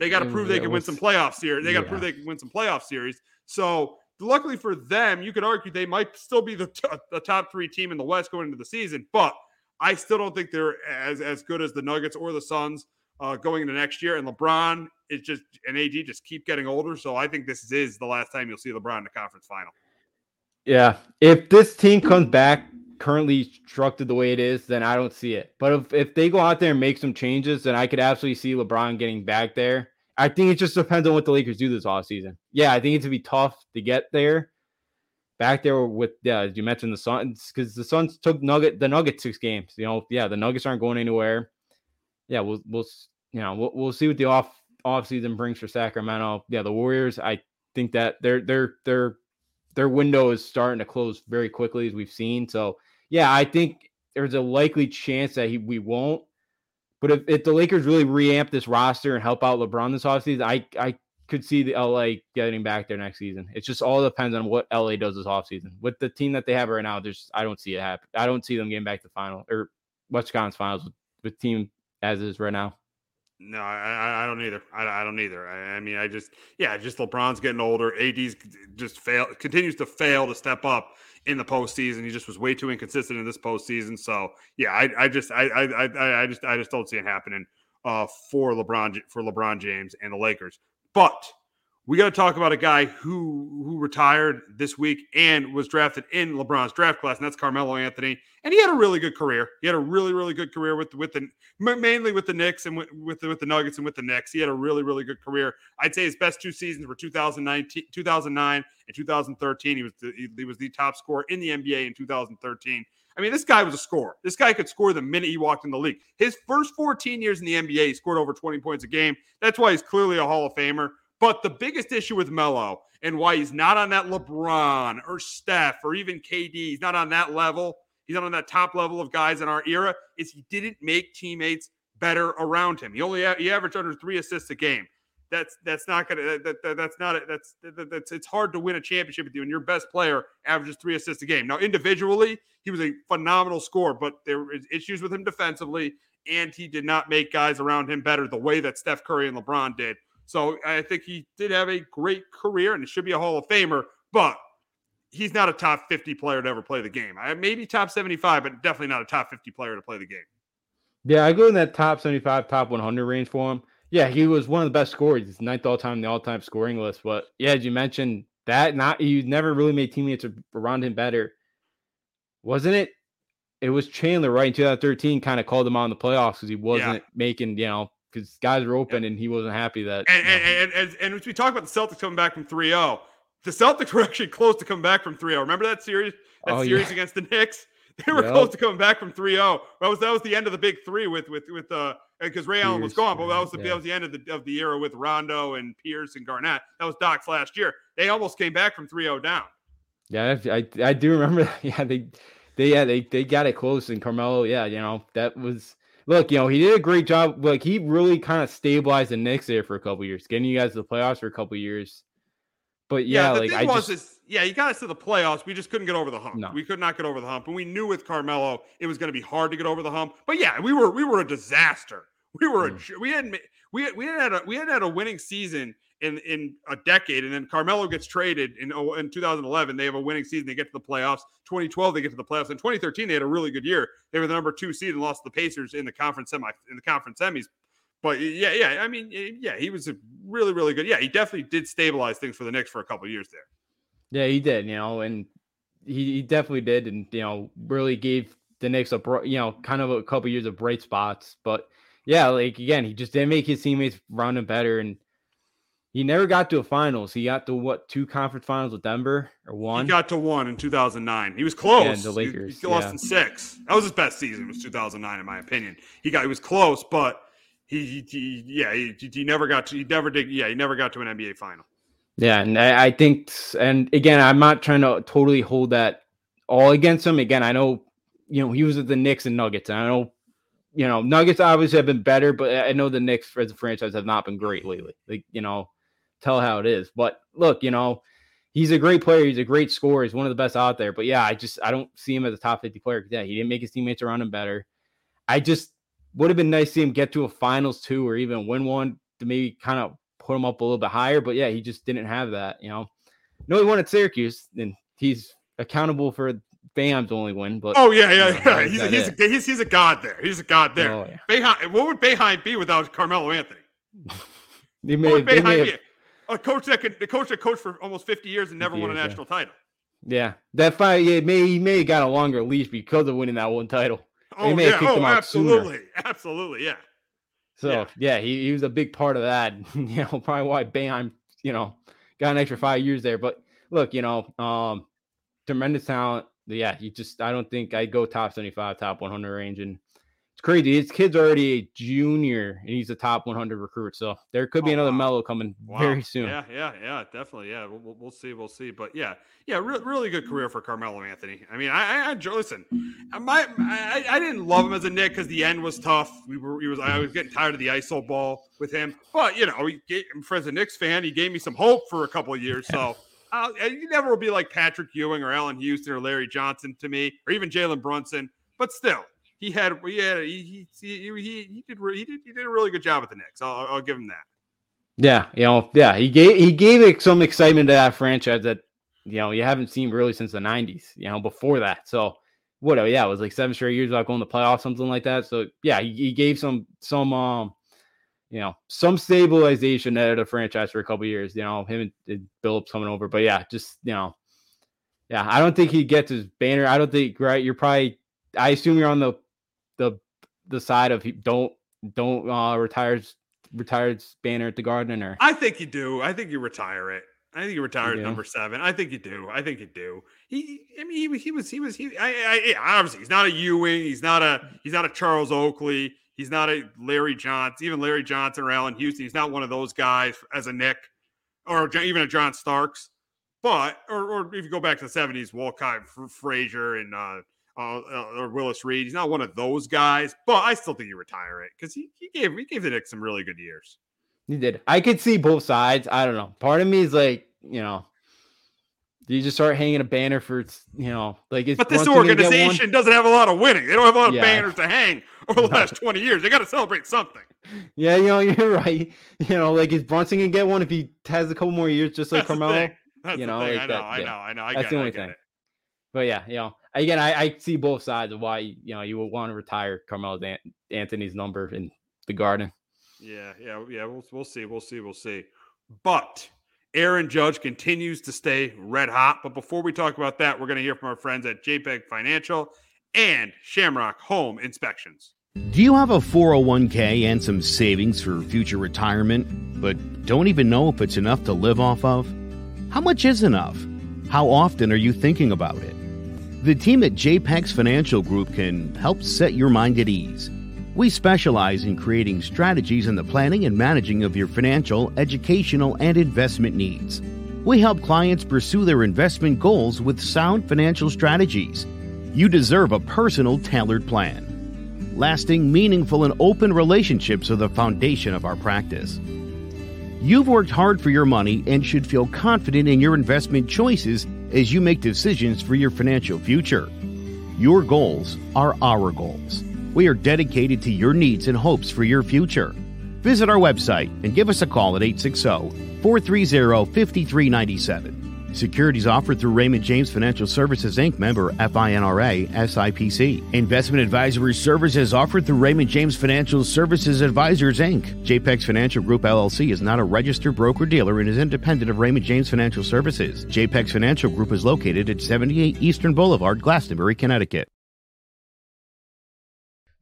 Speaker 1: they got to prove they can win some playoff series. They got to
Speaker 2: yeah.
Speaker 1: prove they can win some playoff series. So luckily for them, you could argue they might still be the, t- the top three team in the West going into the season, but I still don't think they're as as good as the Nuggets or the Suns uh, going into next year. And LeBron is just and AD just keep getting older, so I think this is the last time you'll see LeBron in the conference final.
Speaker 2: Yeah. If this team comes back currently structured the way it is, then I don't see it. But if, if they go out there and make some changes, then I could absolutely see LeBron getting back there. I think it just depends on what the Lakers do this offseason. Yeah, I think it's gonna be tough to get there. Back there with yeah, as you mentioned the Suns, because the Suns took Nugget the Nuggets six games. You know, yeah, the Nuggets aren't going anywhere. Yeah, we'll we'll you know we'll, we'll see what the off off season brings for Sacramento. Yeah, the Warriors. I think that their their their their window is starting to close very quickly as we've seen. So yeah, I think there's a likely chance that he, we won't. But if, if the Lakers really reamp this roster and help out LeBron this offseason, I I could see the LA getting back there next season. It just all depends on what LA does this offseason. With the team that they have right now, there's I don't see it happen. I don't see them getting back to the final or West Conference finals with, with team as is right now.
Speaker 1: No, I, I- don't either. I, I don't either. I, I mean, I just, yeah, just LeBron's getting older. AD's just fail, continues to fail to step up in the postseason. He just was way too inconsistent in this postseason. So, yeah, I, I just, I, I, I, I just, I just don't see it happening uh, for LeBron, for LeBron James and the Lakers. But we got to talk about a guy who who retired this week and was drafted in LeBron's draft class, and that's Carmelo Anthony. And he had a really good career. He had a really, really good career with with the ma- mainly with the Knicks and with with the, with the Nuggets and with the Knicks. He had a really, really good career. I'd say his best two seasons were 2019, 2009 and 2013. He was the, he, he was the top scorer in the NBA in 2013. I mean, this guy was a scorer. This guy could score the minute he walked in the league. His first 14 years in the NBA, he scored over 20 points a game. That's why he's clearly a Hall of Famer. But the biggest issue with Melo and why he's not on that LeBron or Steph or even KD, he's not on that level. He's not on that top level of guys in our era. Is he didn't make teammates better around him. He only he averaged under three assists a game. That's that's not gonna that, that that's not that's that, that's it's hard to win a championship with you and your best player averages three assists a game. Now individually he was a phenomenal scorer, but there was issues with him defensively, and he did not make guys around him better the way that Steph Curry and LeBron did. So I think he did have a great career and should be a Hall of Famer, but he's not a top 50 player to ever play the game. I maybe top 75, but definitely not a top 50 player to play the game.
Speaker 2: Yeah, I go in that top 75, top 100 range for him. Yeah, he was one of the best scorers. He's ninth all time in the all time scoring list. But yeah, as you mentioned, that not he never really made teammates around him better. Wasn't it? It was Chandler, right? In 2013, kind of called him out in the playoffs because he wasn't making, you know, because guys were open and he wasn't happy that.
Speaker 1: And,
Speaker 2: you know,
Speaker 1: and, and, and, and as we talk about the Celtics coming back from 3 0, the Celtics were actually close to coming back from 3 0. Remember that series? That
Speaker 2: Oh,
Speaker 1: series
Speaker 2: yeah.
Speaker 1: against the Knicks? They were
Speaker 2: Yep.
Speaker 1: close to coming back from 3 0. That was that was the end of the big three with with with uh because Ray Allen was gone, but that was the
Speaker 2: yeah.
Speaker 1: that was the end of the of the era with Rondo and Pierce and Garnett. That was Doc's last year. They almost came back from 3-0 down.
Speaker 2: Yeah, I, I I do remember. that. Yeah, they they yeah they they got it close, and Carmelo, yeah, you know that was look, you know he did a great job. Like he really kind of stabilized the Knicks there for a couple years, getting you guys to the playoffs for a couple years. But yeah,
Speaker 1: the
Speaker 2: like I
Speaker 1: was
Speaker 2: just
Speaker 1: is yeah, he got us to the playoffs. We just couldn't get over the hump.
Speaker 2: No.
Speaker 1: We could not get over the hump, and we knew with Carmelo it was going to be hard to get over the hump. But yeah, we were we were a disaster. We were a,
Speaker 2: Mm.
Speaker 1: we hadn't we had, we hadn't had a we hadn't had a winning season in in a decade, and then Carmelo gets traded in oh, in 2011. They have a winning season. They get to the playoffs. 2012 they get to the playoffs. In 2013 they had a really good year. They were the number two seed and lost to the Pacers in the conference semi in the conference semis. But yeah, yeah, I mean, yeah, he was a really, really good. Yeah, he definitely did stabilize things for the Knicks for a couple years there.
Speaker 2: yeah he did, you know, and he, he definitely did, and you know really gave the Knicks a you know kind of a couple years of bright spots. But yeah, like again, he just didn't make his teammates around him better, and he never got to a finals. He got to what two conference finals with Denver or one?
Speaker 1: He got to one in 2009. He was close.
Speaker 2: Yeah, the
Speaker 1: He-
Speaker 2: Lakers,
Speaker 1: He, lost
Speaker 2: yeah.
Speaker 1: in six. That was his best season. Was 2009, in my opinion. He got. He was close, but he, he, he yeah, he, he never got to. He never did. Yeah, he never got to an NBA final.
Speaker 2: Yeah, and I, I think, and again, I'm not trying to totally hold that all against him. Again, I know, you know, he was at the Knicks and Nuggets, and I know you know, Nuggets obviously have been better, but I know the Knicks as a franchise have not been great lately. Like, you know, tell how it is. But look, you know, he's a great player. He's a great scorer. He's one of the best out there. But yeah, I just I don't see him as a top 50 player. Yeah, he didn't make his teammates around him better. I just would have been nice to see him get to a finals two or even win one to maybe kind of put him up a little bit higher. But yeah, he just didn't have that, you know. No, he won at Syracuse, and he's accountable for Boeheim's only win. But
Speaker 1: oh yeah, yeah,
Speaker 2: you know,
Speaker 1: yeah. He's, a, he's, a, he's, he's a god there. He's a god there.
Speaker 2: Oh, yeah.
Speaker 1: Boeheim, what would Boeheim be without Carmelo Anthony? What
Speaker 2: may, they may have?
Speaker 1: A coach that could, the coach that coached for almost 50 years and never
Speaker 2: 50
Speaker 1: won a
Speaker 2: yeah.
Speaker 1: national title.
Speaker 2: yeah, that fight. Yeah, may he may have got a longer leash because of winning that one title.
Speaker 1: Oh yeah,
Speaker 2: him
Speaker 1: oh absolutely, absolutely, yeah.
Speaker 2: So
Speaker 1: Yeah.
Speaker 2: yeah, he, he was a big part of that. You know, probably why Boeheim, you know, got an extra five years there. But look, you know, um, tremendous talent. Yeah, you just I don't think I go top 75, top 100 range. And it's crazy. His kid's already a junior and he's a top 100 recruit. So there could be
Speaker 1: Oh,
Speaker 2: another
Speaker 1: wow.
Speaker 2: Melo coming
Speaker 1: Wow.
Speaker 2: very soon.
Speaker 1: Yeah, yeah, yeah, definitely. Yeah, we'll, we'll, see, we'll see. But yeah, yeah, re- really good career for Carmelo Anthony. I mean, I, I enjoy. Listen, my I, I didn't love him as a Knick because the end was tough. We were, he was, I was getting tired of the ISO ball with him. But you know, he gave, for as a Knicks fan, he gave me some hope for a couple of years. So. Uh, you never will be like Patrick Ewing or Allan Houston or Larry Johnson to me, or even Jalen Brunson. But still, he had he had he he, he, he, did he did he did a really good job at the Knicks. I'll, I'll give him that.
Speaker 2: Yeah, you know, yeah, he gave he gave some excitement to that franchise that you know you haven't seen really since the '90s. You know, before that, so what? Yeah, it was like seven straight years without going to playoffs, something like that. So yeah, he, he gave some some um, you know, some stabilization at the franchise for a couple years. You know, him and, Billups coming over, but yeah, just you know, yeah, I don't think he gets his banner. I don't think right. You're probably. I assume you're on the the side of don't don't uh retires retired banner at the Garden or
Speaker 1: I think you do. I think you retire it. I think you retire at number seven. I think you do. I think you do. He, I mean, he, was- he was, he was, he. I, I, yeah, obviously, he's not a Ewing. He's not a, he's not a Charles Oakley. He's not a Larry Johnson. Even Larry Johnson or Allan Houston. He's not one of those guys as a Knick, or even a John Starks. But, or, or if you go back to the seventies, Walcott, Fr- Frazier, and uh, uh, uh, or Willis Reed. He's not one of those guys. But I still think you retire it because he, he gave, he gave the Knicks some really good years.
Speaker 2: He did. I could see both sides. I don't know. Part of me is like, you know, do you just start hanging a banner for, you know, like is
Speaker 1: But this
Speaker 2: Brunson gonna get one?
Speaker 1: organization doesn't have a lot of winning. They don't have a lot of
Speaker 2: Yeah.
Speaker 1: banners to hang over the last 20 years. They got to celebrate something.
Speaker 2: Yeah, you know, you're right. You know, like is Brunson gonna get one if he has a couple more years, just like
Speaker 1: That's
Speaker 2: Carmelo? you know, like
Speaker 1: I know,
Speaker 2: that,
Speaker 1: I
Speaker 2: yeah.
Speaker 1: know, I know. I
Speaker 2: That's the
Speaker 1: it, I
Speaker 2: only thing.
Speaker 1: it.
Speaker 2: But yeah, you know, again, I, I see both sides of why you know you would want to retire Carmelo An- Anthony's number in the Garden.
Speaker 1: Yeah, yeah, yeah. We'll, we'll see. We'll see. We'll see. But Aaron Judge continues to stay red hot. But before we talk about that, we're going to hear from our friends at JPEX Financial and Shamrock Home Inspections.
Speaker 3: Do you have a 401k and some savings for future retirement, but don't even know if it's enough to live off of? How much is enough? How often are you thinking about it? The team at JPEX Financial Group can help set your mind at ease. We specialize in creating strategies in the planning and managing of your financial, educational, and investment needs. We help clients pursue their investment goals with sound financial strategies. You deserve a personal, tailored plan. Lasting, meaningful, and open relationships are the foundation of our practice. You've worked hard for your money and should feel confident in your investment choices as you make decisions for your financial future. Your goals are our goals. We are dedicated to your needs and hopes for your future. Visit our website and give us a call at 860 430 5397. Securities offered through Raymond James Financial Services Inc. member FINRA SIPC. Investment advisory services offered through Raymond James Financial Services Advisors Inc. JPEX Financial Group LLC is not a registered broker dealer and is independent of Raymond James Financial Services. JPEX Financial Group is located at 78 Eastern Boulevard, Glastonbury, Connecticut.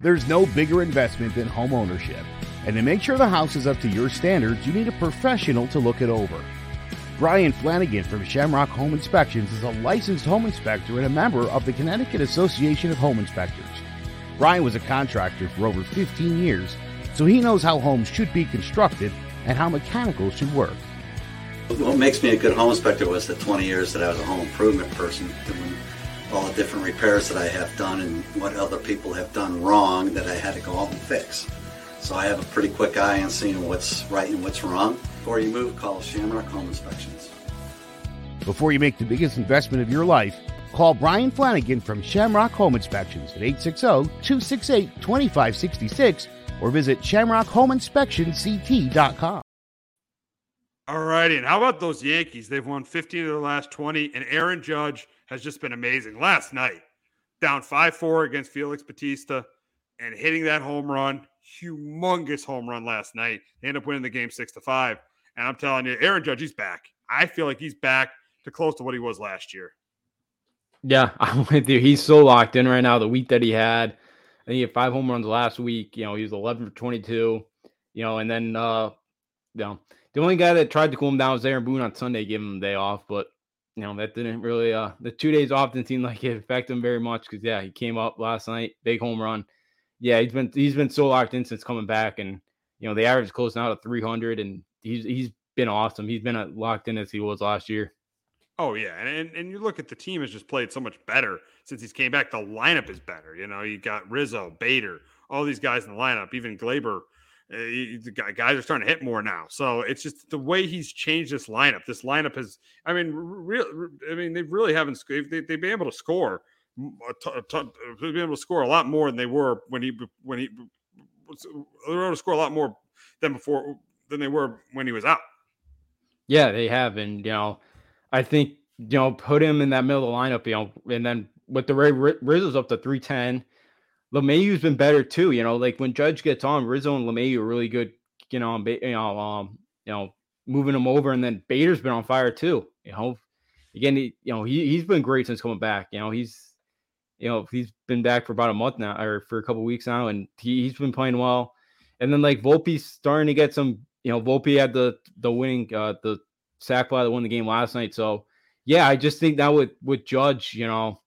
Speaker 3: There's no bigger investment than home ownership. And to make sure the house is up to your standards, you need a professional to look it over. Brian Flanagan from Shamrock Home Inspections is a licensed home inspector and a member of the Connecticut Association of Home Inspectors. Brian was a contractor for over 15 years, so he knows how homes should be constructed and how mechanicals should work.
Speaker 4: What makes me a good home inspector was the 20 years that I was a home improvement person doing all the different repairs that I have done and what other people have done wrong that I had to go out and fix. So I have a pretty quick eye on seeing what's right and what's wrong. Before you move, call Shamrock Home Inspections.
Speaker 3: Before you make the biggest investment of your life, call Brian Flanagan from Shamrock Home Inspections at 860-268-2566 or visit shamrockhomeinspectionct.com.
Speaker 1: All righty. And how about those Yankees? They've won 15 of the last 20, and Aaron Judge has just been amazing. Last night, down 5 4 against Felix Bautista and hitting that home run, humongous home run last night. They end up winning the game 6 to 5. And I'm telling you, Aaron Judge, he's back. I feel like he's back to close to what he was last year.
Speaker 2: Yeah, I'm with you. He's so locked in right now. The week that he had, I think he had five home runs last week. You know, he was 11 for 22. You know, and then uh, you know, the only guy that tried to cool him down was Aaron Boone on Sunday, give him a day off, but you know that didn't really. Uh, the two days off didn't seem like it affected him very much because yeah, he came up last night, big home run. Yeah, he's been he's been so locked in since coming back, and you know the average close now to 300, and he's he's been awesome. He's been locked in as he was last year.
Speaker 1: Oh yeah, and, and and you look at the team has just played so much better since he's came back. The lineup is better. You know, you got Rizzo, Bader, all these guys in the lineup. Even Gleyber, uh, the guys are starting to hit more now. So it's just the way he's changed this lineup. This lineup has, I mean, real. I mean, they really haven't. They, they've been able to score. They've been able to score a lot more than they were when he when he they were able to score a lot more than before than they were when he was out.
Speaker 2: Yeah, they have, and you know, I think you know put him in that middle of the lineup, you know, and then with the Ray Rizzo's up to three ten. LeMahieu's been better too. You know, like when Judge gets on, Rizzo and LeMahieu are really good. You know, you know, um, you know, moving him over, and then Bader's been on fire too. You know, again, he, you know, he he's been great since coming back. You know, he's, you know, he's been back for about a month now, or for a couple weeks now, and he, he's been playing well. And then like Volpe's starting to get some. You know, Volpe had the the winning uh the sack fly that won the game last night. So yeah, I just think that with with Judge, you know,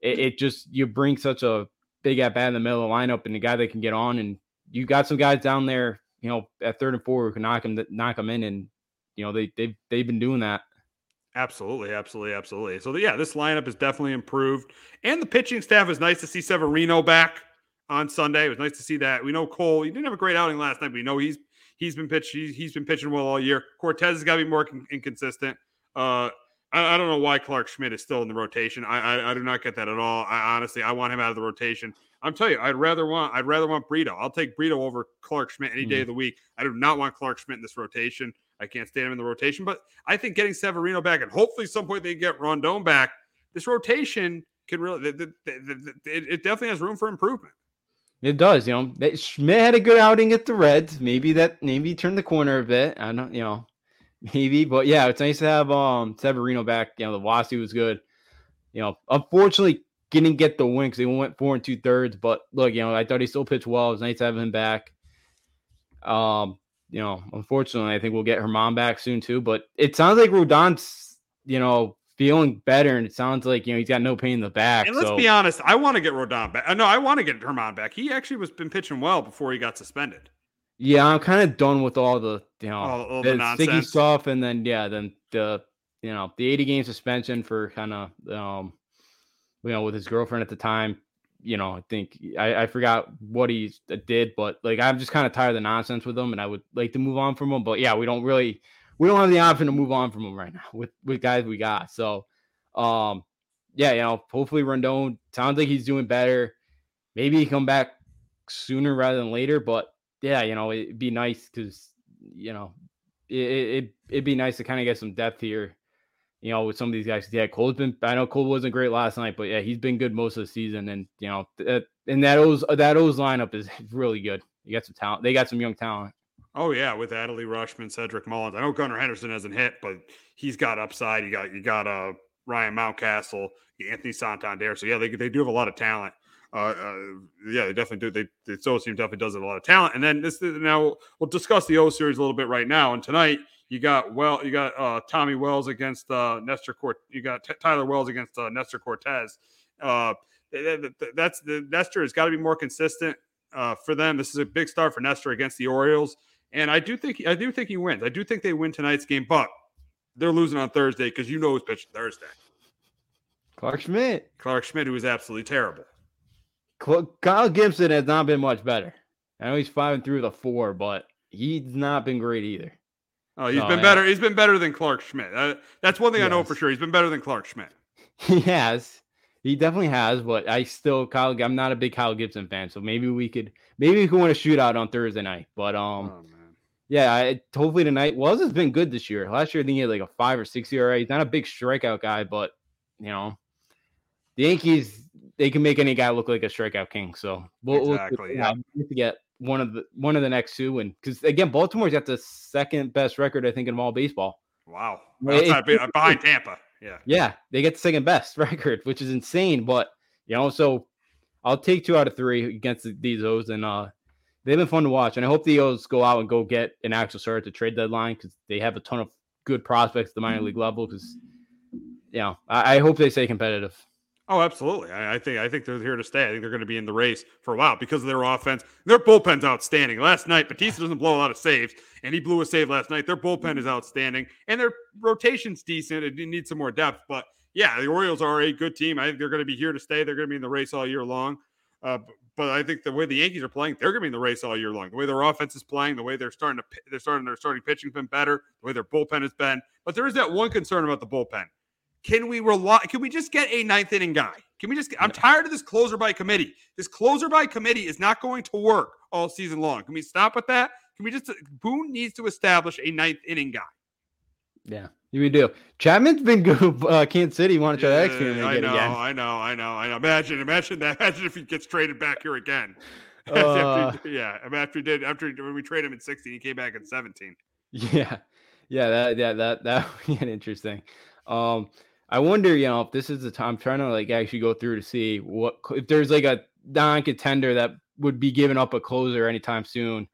Speaker 2: it, it just you bring such a big at bat in the middle of the lineup and the guy that can get on. And you got some guys down there, you know, at third and four who can knock him knock them in, and you know they they've they've been doing that.
Speaker 1: Absolutely, absolutely, absolutely. So yeah, this lineup is definitely improved, and the pitching staff is nice to see Severino back on Sunday. It was nice to see that. We know Cole. He didn't have a great outing last night, but we know he's he's been pitched. He's, he's been pitching well all year. Cortes has got to be more con- inconsistent. Uh, I, I, don't know why Clarke Schmidt is still in the rotation. I, I, I do not get that at all. I honestly I want him out of the rotation. I'm telling you, I'd rather want I'd rather want Brito. I'll take Brito over Clarke Schmidt any day mm. of the week. I do not want Clarke Schmidt in this rotation. I can't stand him in the rotation. But I think getting Severino back and hopefully some point they get Rodon back. This rotation can really it, it definitely has room for improvement.
Speaker 2: It does, you know. Schmidt had a good outing at the Reds. Maybe that maybe turned the corner a bit. I don't, you know, maybe, but yeah, it's nice to have um Severino back. You know, the Wasi was good. You know, unfortunately, didn't get the win because they went four and two thirds. But look, you know, I thought he still pitched well. It was nice to have him back. Um, you know, unfortunately, I think we'll get Germán back soon too. But it sounds like Rodon's, you know, feeling better, and it sounds like you know he's got no pain in the back.
Speaker 1: And let's
Speaker 2: so.
Speaker 1: be honest, I want to get Rodon back. Uh, no, I want to get Germán back. He actually was been pitching well before he got suspended.
Speaker 2: Yeah, I'm kind of done with all the you know
Speaker 1: all, all the, the
Speaker 2: sticky stuff, and then yeah, then the you know the 80 game suspension for kind of um you know with his girlfriend at the time. You know, I think I, I forgot what he did, but like I'm just kind of tired of the nonsense with him, and I would like to move on from him. But yeah, we don't really we don't have the option to move on from him right now with with guys we got. So, um, yeah, you know, hopefully Rodon sounds like he's doing better. Maybe he come back sooner rather than later, but yeah, you know, it'd be nice because you know, it, it it'd be nice to kind of get some depth here. You know, with some of these guys. Yeah, Cole's been. I know Cole wasn't great last night, but yeah, he's been good most of the season. And you know, that, and that O's that O's lineup is really good. You got some talent. They got some young talent.
Speaker 1: Oh yeah, with Adley Rutschman, Cedric Mullins. I know Gunnar Henderson hasn't hit, but he's got upside. You got you got uh Ryan Mountcastle, Anthony Santander. So yeah, they they do have a lot of talent uh, uh, yeah, they definitely do. They the SO team definitely does have a lot of talent. And then this now we'll discuss the O series a little bit right now. And tonight you got well, you got uh, Tommy Wells against uh, Nestor Cort. You got T- Tyler Wells against uh, Nestor Cortes. Uh, that's the Nestor has got to be more consistent uh, for them. This is a big start for Nestor against the Orioles, and I do think I do think he wins. I do think they win tonight's game, but they're losing on Thursday because you know who's pitching Thursday.
Speaker 2: Clarke Schmidt.
Speaker 1: Clarke Schmidt, who was absolutely terrible.
Speaker 2: Kyle Gibson has not been much better. I know he's five and through the four, but he's not been great either.
Speaker 1: Oh, he's so, been better. He's been better than Clarke Schmidt. Uh, that's one thing yes. I know for sure. He's been better than Clarke Schmidt.
Speaker 2: He has. He definitely has, but I still Kyle. I'm not a big Kyle Gibson fan, so maybe we could maybe we could win a shootout on Thursday night. But um, oh, yeah, I, hopefully tonight. Wells has been good this year. Last year I think he had like a five or six ERA. He's not a big strikeout guy, but you know, the Yankees they can make any guy look like a strikeout king. So
Speaker 1: we'll, exactly,
Speaker 2: we'll, yeah. to get one of the one of the next two, and because again, Baltimore's got the second best record I think in all baseball.
Speaker 1: Wow, it, behind Tampa. Yeah,
Speaker 2: yeah, they get the second best record, which is insane. But you know, so I'll take two out of three against these O's, and uh, they've been fun to watch. And I hope the O's go out and go get an actual start at the trade deadline because they have a ton of good prospects at the minor league level. Because you know, I, I hope they stay competitive.
Speaker 1: Oh, absolutely. I, I, think I think they're here to stay. I think they're going to be in the race for a while because of their offense. Their bullpen's outstanding. Last night, Bautista doesn't blow a lot of saves, and he blew a save last night. Their bullpen is outstanding, and their rotation's decent. It needs some more depth, but yeah, the Orioles are a good team. I think they're going to be here to stay. They're going to be in the race all year long. Uh, but I think the way the Yankees are playing, they're going to be in the race all year long. The way their offense is playing, the way they're starting to they're starting their starting pitching's been better. The way their bullpen has been, but there is that one concern about the bullpen. Can we rely? Can we just get a ninth inning guy? Can we just? I'm tired of this closer by committee. This closer by committee is not going to work all season long. Can we stop with that? Can we just? Boone needs to establish a ninth inning guy.
Speaker 2: Yeah, we do. Chapman's been good. Uh, Kansas City want to try that experiment
Speaker 1: I know,
Speaker 2: again.
Speaker 1: I know, I know, I know. Imagine, imagine that. Imagine if he gets traded back here again.
Speaker 2: Uh,
Speaker 1: after, yeah, after he did after when we traded him in 16, he came back in 17.
Speaker 2: Yeah, yeah, that yeah that that would be interesting. Um, I wonder, you know, if this is the time I'm trying to like actually go through to see what if there's like a non-contender that would be giving up a closer anytime soon.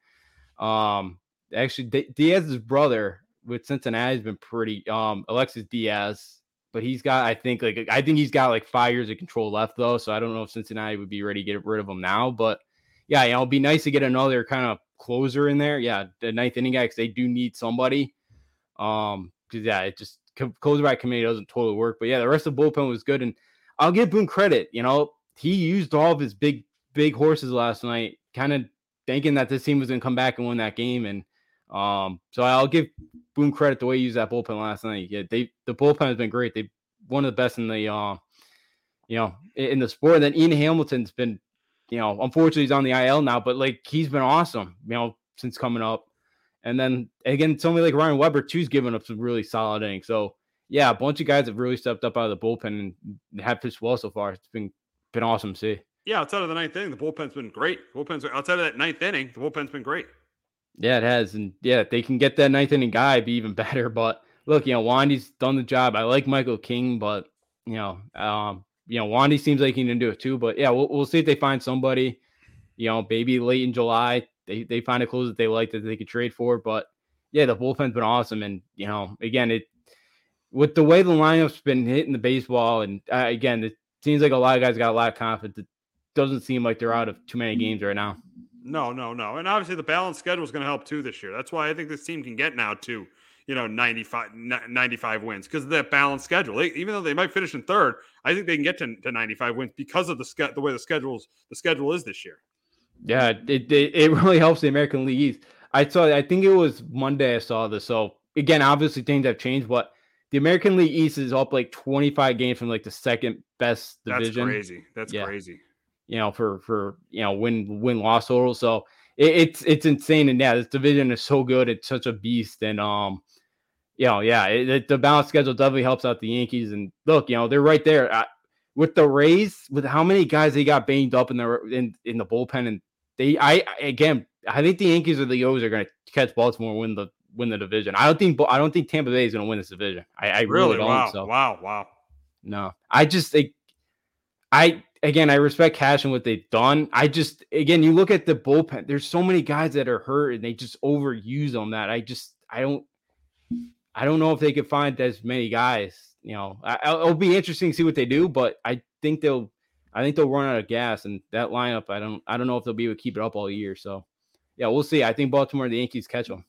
Speaker 2: Um, actually, D- Diaz's brother with Cincinnati has been pretty. Um, Alexis Diaz, but he's got, I think, like I think he's got like five years of control left though. So I don't know if Cincinnati would be ready to get rid of him now. But yeah, you know, it'll be nice to get another kind of closer in there. Yeah, the ninth inning guy because they do need somebody. Um, because yeah, it just closer by committee doesn't totally work. But yeah, the rest of the bullpen was good, and I'll give Boone credit. You know, he used all of his big big horses last night, kind of thinking that this team was going to come back and win that game, and um, so I'll give Boone credit the way he used that bullpen last night. Yeah, they the bullpen has been great. They one of the best in the uh, you know, in the sport. And then Ian Hamilton's been, you know, unfortunately he's on the IL now, but like he's been awesome, you know, since coming up. And then again, somebody like Ryan Weber too's given up some really solid innings. So yeah, a bunch of guys have really stepped up out of the bullpen and have pitched well so far. It's been been awesome to see.
Speaker 1: Yeah, outside of the ninth inning, the bullpen's been great. Bullpen's outside of that ninth inning, the bullpen's been great.
Speaker 2: Yeah, it has, and yeah, they can get that ninth inning guy be even better. But look, you know, Wandy's done the job. I like Michael King, but you know, um, you know, Wandy seems like he can do it too. But yeah, we'll, we'll see if they find somebody. You know, maybe late in July, they they find a close that they like that they could trade for. But yeah, the bullpen's been awesome, and you know, again, it with the way the lineup's been hitting the baseball, and uh, again, it seems like a lot of guys got a lot of confidence. It doesn't seem like they're out of too many games right now.
Speaker 1: No, no, no. And obviously the balanced schedule is going to help too this year. That's why I think this team can get now to, you know, 95, 95 wins because of that balanced schedule. Even though they might finish in third, I think they can get to, to 95 wins because of the the way the schedules the schedule is this year.
Speaker 2: Yeah, it, it, it really helps the American League East. I saw I think it was Monday I saw this. So again, obviously things have changed, but the American League East is up like 25 games from like the second best division.
Speaker 1: That's crazy. That's yeah. crazy
Speaker 2: you know, for for you know win win loss total. So it, it's it's insane. And yeah, this division is so good. It's such a beast. And um, you know, yeah, it, it, the balance schedule definitely helps out the Yankees. And look, you know, they're right there uh, with the Rays. With how many guys they got banged up in the in in the bullpen, and they, I again, I think the Yankees or the O's are going to catch Baltimore, win the win the division. I don't think I don't think Tampa Bay is going to win this division. I, I really, really, don't.
Speaker 1: Wow,
Speaker 2: so.
Speaker 1: wow, wow.
Speaker 2: No, I just think I again, I respect Cash and what they've done. I just again, you look at the bullpen. There's so many guys that are hurt, and they just overuse on That I just I don't I don't know if they could find as many guys. You know, I, it'll be interesting to see what they do, but I think they'll I think they'll run out of gas, and that lineup I don't I don't know if they'll be able to keep it up all year. So yeah, we'll see. I think Baltimore the Yankees catch them.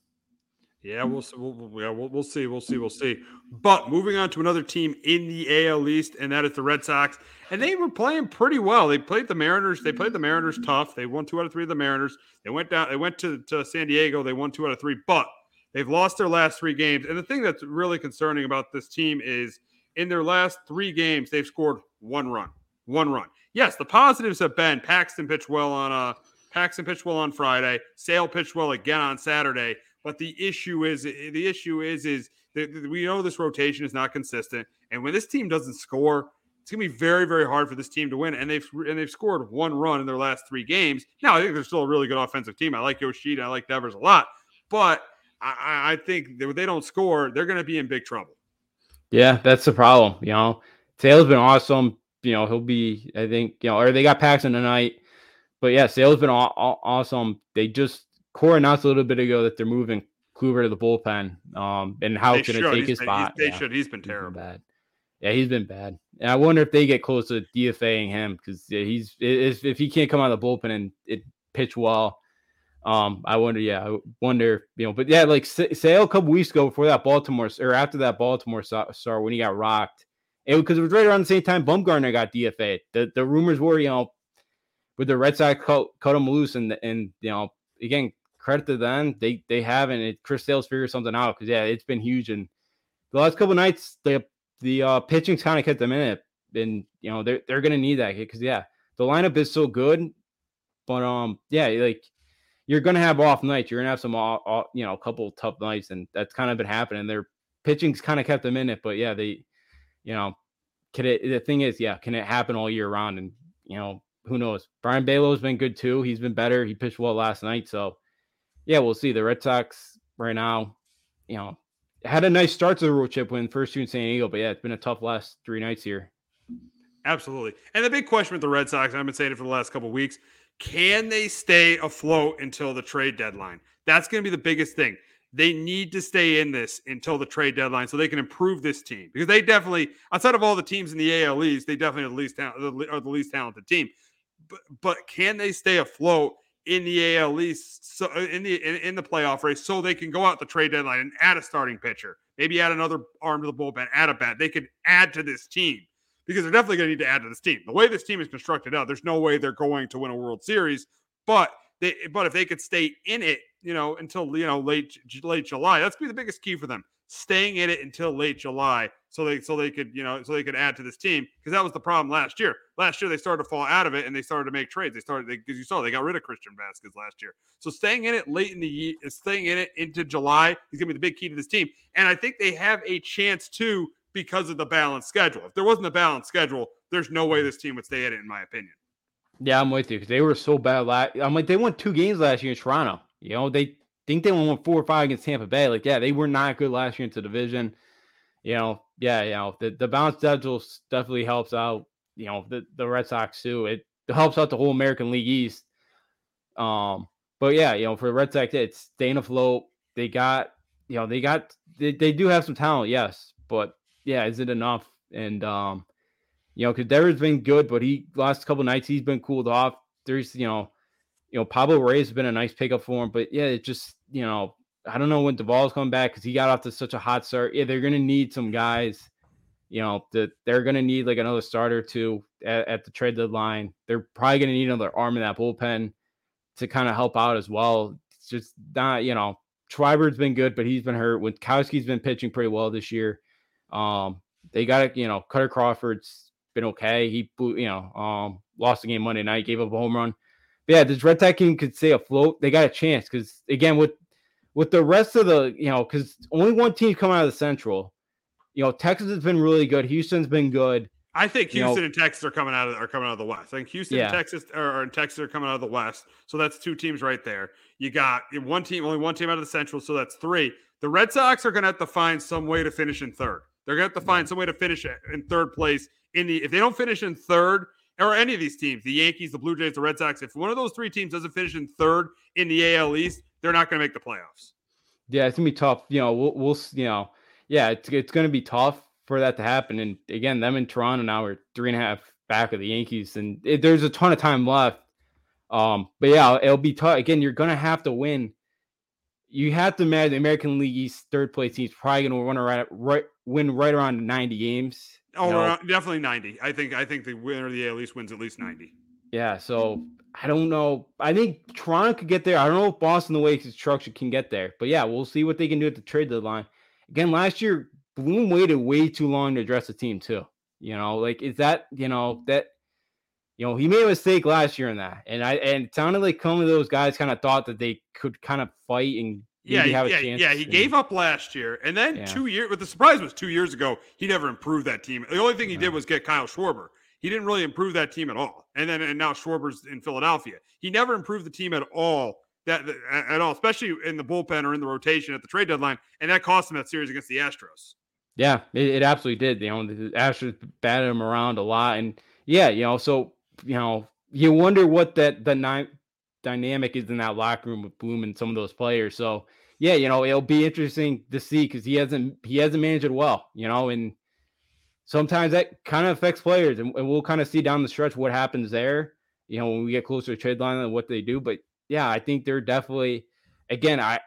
Speaker 1: Yeah, we'll, we'll, yeah, we'll, we'll see. We'll see. We'll see. But moving on to another team in the AL East, and that is the Red Sox. And they were playing pretty well. They played the Mariners. They played the Mariners tough. They won two out of three of the Mariners. They went down. They went to, to San Diego. They won two out of three. But they've lost their last three games. And the thing that's really concerning about this team is in their last three games, they've scored one run. One run. Yes, the positives have been Paxton pitched well on uh Paxton pitched well on Friday. Sale pitched well again on Saturday. But the issue is the issue is is that we know this rotation is not consistent, and when this team doesn't score, it's gonna be very very hard for this team to win. And they've and they've scored one run in their last three games. Now I think they're still a really good offensive team. I like Yoshida, I like Devers a lot, but I, I think that they don't score, they're gonna be in big trouble.
Speaker 2: Yeah, that's the problem. You know, Sale's been awesome. You know, he'll be. I think you know, or they got Paxton tonight. But yeah, Sale's been aw- awesome. They just Cora announced a little bit ago that they're moving Kluber to the bullpen. Um, and how can it take his
Speaker 1: been,
Speaker 2: spot?
Speaker 1: They yeah. should. He's been terrible.
Speaker 2: He's been bad. Yeah, he's been bad. And I wonder if they get close to DFAing him because yeah, he's if, if he can't come out of the bullpen and it pitch well. Um, I wonder, yeah, I wonder, you know, but yeah, like Sale a couple weeks ago before that Baltimore or after that Baltimore star when he got rocked, it because it was right around the same time Bumgarner got DFA. The the rumors were, you know, with the Red Sox cut, cut him loose and and you know again credit to them. They they haven't. It, Chris Sale's figured something out because yeah, it's been huge. And the last couple nights, the the uh, pitching's kind of kept them in it, and you know they're they're gonna need that because yeah, the lineup is so good. But um, yeah, like you're gonna have off nights. You're gonna have some off, you know a couple tough nights, and that's kind of been happening. Their pitching's kind of kept them in it, but yeah, they, you know, can it? The thing is, yeah, can it happen all year round? And you know, who knows? Brayan Bello's been good too. He's been better. He pitched well last night, so yeah, we'll see. The Red Sox right now, you know, had a nice start to the road trip win first two in San Diego, but yeah, it's been a tough last three nights here.
Speaker 1: Absolutely. And the big question with the Red Sox, I've been saying it for the last couple weeks, can they stay afloat until the trade deadline? That's going to be the biggest thing. They need to stay in this until the trade deadline so they can improve this team because they definitely, outside of all the teams in the AL East, they definitely are the least, are the least talented team. But, but can they stay afloat in the AL East, so uh, in the in, in, the playoff race, so they can go out the trade deadline and add a starting pitcher, maybe add another arm to the bullpen, add a bat. They could add to this team because they're definitely going to need to add to this team. The way this team is constructed out, there's no way they're going to win a World Series. But they, but if they could stay in it, you know, until you know late late July, that's be the biggest key for them staying in it until late July so they so they could you know so they could add to this team because that was the problem last year. Last year they started to fall out of it and they started to make trades. They started because you saw they got rid of Christian Vazquez last year. So staying in it late in the year, staying in it into July is going to be the big key to this team. And I think they have a chance too because of the balanced schedule. If there wasn't a balanced schedule, there's no way this team would stay in it, in my opinion.
Speaker 2: Yeah, I'm with you because they were so bad. Last, I'm like they won two games last year in Toronto. You know they think they won four or five against Tampa Bay. Like, yeah, they were not good last year into division. You know, yeah, you know, the, the balance schedule definitely helps out, you know, the, the Red Sox too. It helps out the whole American League East. Um, but yeah, you know, for the Red Sox, it's staying afloat. They got, you know, they got they, they do have some talent, yes, but yeah, is it enough? And um, you know, because Devers been good, but he last couple nights he's been cooled off. There's, you know, you know, Pablo Reyes has been a nice pickup for him, but yeah, it just, you know, I don't know when Duvall's coming back because he got off to such a hot start. Yeah, they're gonna need some guys, you know, that they're gonna need like another starter too at, at the trade deadline. They're probably gonna need another arm in that bullpen to kind of help out as well. It's just not, you know, Schwarber's been good, but he's been hurt. Winkowski's been pitching pretty well this year. Um, they got it, you know, Kutter Crawford's been okay. He blew, you know, um, lost the game Monday night, gave up a home run yeah, this Red Sox team could stay afloat. They got a chance because again, with with the rest of the, you know, because only one team coming out of the Central. You know, Texas has been really good. Houston's been good.
Speaker 1: I think Houston you know, and Texas are coming out of are coming out of the West. I think Houston yeah. and Texas are, and Texas are coming out of the West. So that's two teams right there. You got one team, only one team out of the Central, so that's three. The Red Sox are going to have to find some way to finish in third. They're going to have to find some way to finish in third place. In the if they don't finish in third, or any of these teams, the Yankees, the Blue Jays, the Red Sox, if one of those three teams doesn't finish in third in the AL East, they're not going to make the playoffs.
Speaker 2: Yeah, it's gonna be tough. You know, we'll, we'll you know, yeah, it's it's gonna be tough for that to happen. And again, them in Toronto now are three and a half back of the Yankees, and it, there's a ton of time left. Um, but yeah, it'll be tough. Again, you're gonna have to win. you have to imagine the American League East third place team's probably going to run around right win right around 90 games.
Speaker 1: Oh, uh, definitely 90. I think I think the winner of the AL East wins at least 90.
Speaker 2: Yeah, so I don't know. I think Toronto could get there. I don't know if Boston, the way construction can get there, but yeah, we'll see what they can do at the trade deadline. Again, last year Bloom waited way too long to address the team too. You know, like is that you know that you know he made a mistake last year in that, and I and it sounded like some of those guys kind of thought that they could kind of fight and
Speaker 1: Yeah,
Speaker 2: have a
Speaker 1: yeah,
Speaker 2: chance.
Speaker 1: yeah. He
Speaker 2: and-
Speaker 1: gave up last year, and then
Speaker 2: Yeah.
Speaker 1: two years. But the surprise was two years ago he never improved that team. The only thing he did was get Kyle Schwarber. He didn't really improve that team at all. And then and now Schwarber's in Philadelphia. He never improved the team at all. That at all, especially in the bullpen or in the rotation at the trade deadline, and that cost him that series against the Astros.
Speaker 2: Yeah, it, it absolutely did. You know, the Astros batted him around a lot, and yeah, you know, so you know, you wonder what that the ni- dynamic is in that locker room with Bloom and some of those players. So yeah, you know, it'll be interesting to see because he hasn't he hasn't managed it well, you know, and sometimes that kind of affects players, and, and we'll kind of see down the stretch what happens there. You know, when we get closer to trade line and what they do, but yeah, I think they're definitely again. I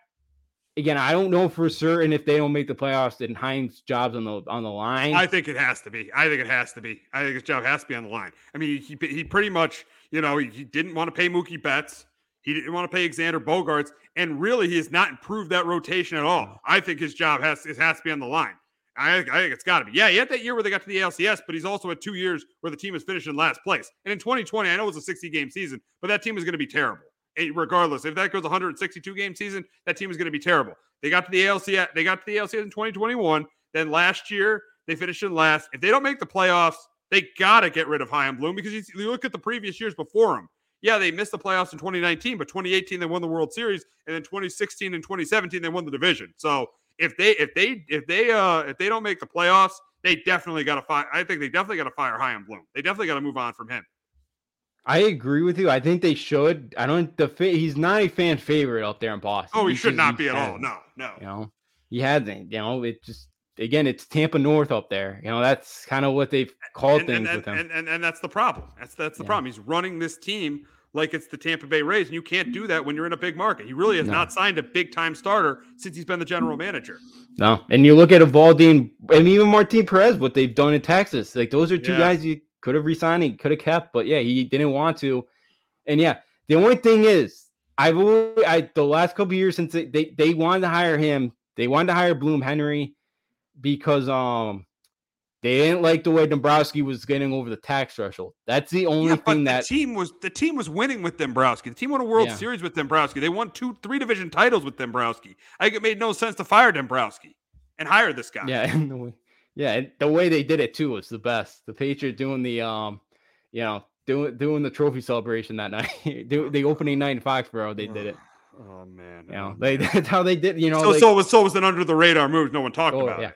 Speaker 2: again, I don't know for certain if they don't make the playoffs, then Hines' job's on the on the line.
Speaker 1: I think it has to be. I think it has to be. I think his job has to be on the line. I mean, he he pretty much, you know, he, he didn't want to pay Mookie Betts. He didn't want to pay Xander Bogaerts, and really, he has not improved that rotation at all. I think his job has it has to be on the line. I, I think it's got to be. Yeah, he had that year where they got to the ALCS, but he's also had two years where the team is finished in last place. And in 2020, I know it was a 60 game season, but that team is going to be terrible. Eh, Regardless, if that goes 162 game season, that team is going to be terrible. They got to the ALCS. They got to the ALCS in 2021. Then last year they finished in last. If they don't make the playoffs, they got to get rid of Chaim Bloom because you, you look at the previous years before him. Yeah, they missed the playoffs in 2019, but 2018 they won the World Series, and then 2016 and 2017 they won the division. So if they if they if they uh if they don't make the playoffs, they definitely got to fire. I think they definitely got to fire Chaim Bloom. They definitely got to move on from him.
Speaker 2: I agree with you. I think they should. I don't. The fa- he's not a fan favorite out there in Boston.
Speaker 1: Oh, he
Speaker 2: He's
Speaker 1: should not be at all. No, no.
Speaker 2: You know, he hasn't. You know, it just again, it's Tampa North up there. You know, that's kind of what they've called
Speaker 1: and,
Speaker 2: things
Speaker 1: and,
Speaker 2: with him.
Speaker 1: and, and, and that's the problem. That's that's the
Speaker 2: Yeah.
Speaker 1: problem. He's running this team like it's the Tampa Bay Rays, and you can't do that when you're in a big market. He really has
Speaker 2: No.
Speaker 1: not signed a big time starter since he's been the general mm. manager.
Speaker 2: no, and you look at Eovaldi and even Martin Perez, what they've done in Texas. Like those are two
Speaker 1: Yeah.
Speaker 2: guys you could have resigned and could have kept, but yeah, he didn't want to. And yeah, the only thing is, I've always, I the last couple years since they, they they wanted to hire him, they wanted to hire Bloom Henry because um they didn't like the way Dombrowski was getting over the tax threshold. That's the only
Speaker 1: Yeah,
Speaker 2: thing
Speaker 1: the
Speaker 2: that
Speaker 1: team was the team was winning with Dombrowski. The team won a World
Speaker 2: Yeah.
Speaker 1: Series with Dombrowski. They won two, three division titles with Dombrowski. I think it made no sense to fire Dombrowski and hire this guy.
Speaker 2: Yeah, and the way, yeah, and the way they did it too was the best. The Patriots doing the um, you know, doing doing the trophy celebration that night, do the opening night in Foxborough. They did it.
Speaker 1: Oh man.
Speaker 2: You know, they that's how they did. You know,
Speaker 1: so
Speaker 2: like-
Speaker 1: so it was so it was an under the radar move. No one talked
Speaker 2: Oh,
Speaker 1: about
Speaker 2: yeah.
Speaker 1: it.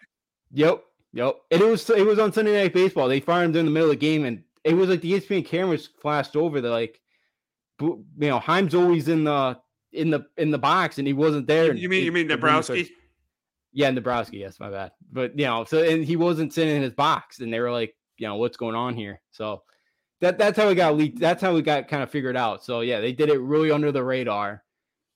Speaker 2: Yep, yep. And it was it was on Sunday Night Baseball. They fired him during the middle of the game, and it was like the ESPN cameras flashed over. They're like, you know, Heim's always in the in the in the box, and he wasn't there.
Speaker 1: You, mean you mean
Speaker 2: the rumor starts-
Speaker 1: Dombrowski?
Speaker 2: Yeah, Nebraska. Yes, my bad. But you know, so and he wasn't sitting in his box, and they were like, you know, what's going on here? So that that's how we got leaked. That's how we got kind of figured out. So yeah, they did it really under the radar.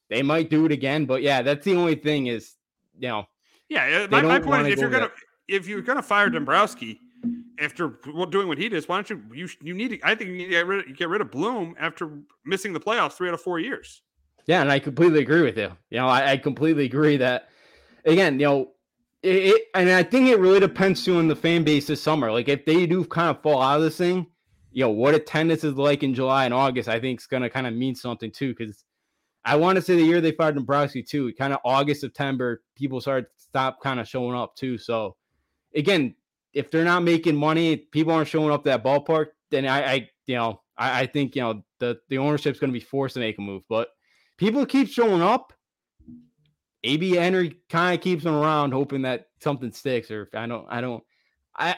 Speaker 2: They might do it again, but yeah, that's the only thing is, you know,
Speaker 1: Yeah, uh, my, my point is if you're gonna if you're gonna fire Dombrowski after doing what he does, why don't you you you need to, I think you need to get rid of, get rid of Bloom after missing the playoffs three out of four years.
Speaker 2: Yeah, and I completely agree with you. You know, I, I completely agree that again, you know, it, it and I think it really depends too on the fan base this summer. Like if they do kind of fall out of this thing, you know, what attendance is like in July and August, I think is gonna kind of mean something too. Cause I want to say the year they fired Dombrowski too, kind of August, September, people started stop kind of showing up too. So again, if they're not making money, people aren't showing up that ballpark, then I, I you know, I, I think you know the the ownership's going to be forced to make a move. But people keep showing up. AB Henry kind of keeps them around, hoping that something sticks. Or I don't, I don't, I.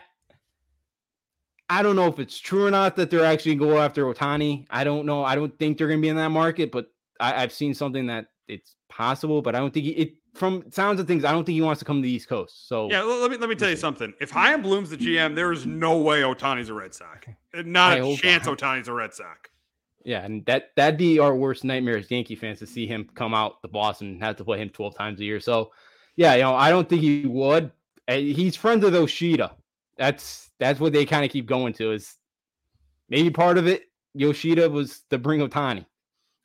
Speaker 2: I don't know if it's true or not that they're actually going to go after Ohtani. I don't know. I don't think they're going to be in that market, but I, I've seen something that it's possible. But I don't think it. From sounds of things, I don't think he wants to come to the East Coast. So
Speaker 1: Yeah, let me let me tell you something. If Chaim Bloom's the mm-hmm. GM, there is no way Ohtani's a Red Sox. Uh, not
Speaker 2: I
Speaker 1: a chance
Speaker 2: not.
Speaker 1: Ohtani's a Red Sox.
Speaker 2: Yeah, and that that'd be our worst nightmare as Yankee fans to see him come out the Boston and have to play him 12 times a year. So, yeah, you know, I don't think he would. Uh, he's friends with Yoshida. That's that's what they kind of keep going to is maybe part of it. Yoshida was the bring Ohtani.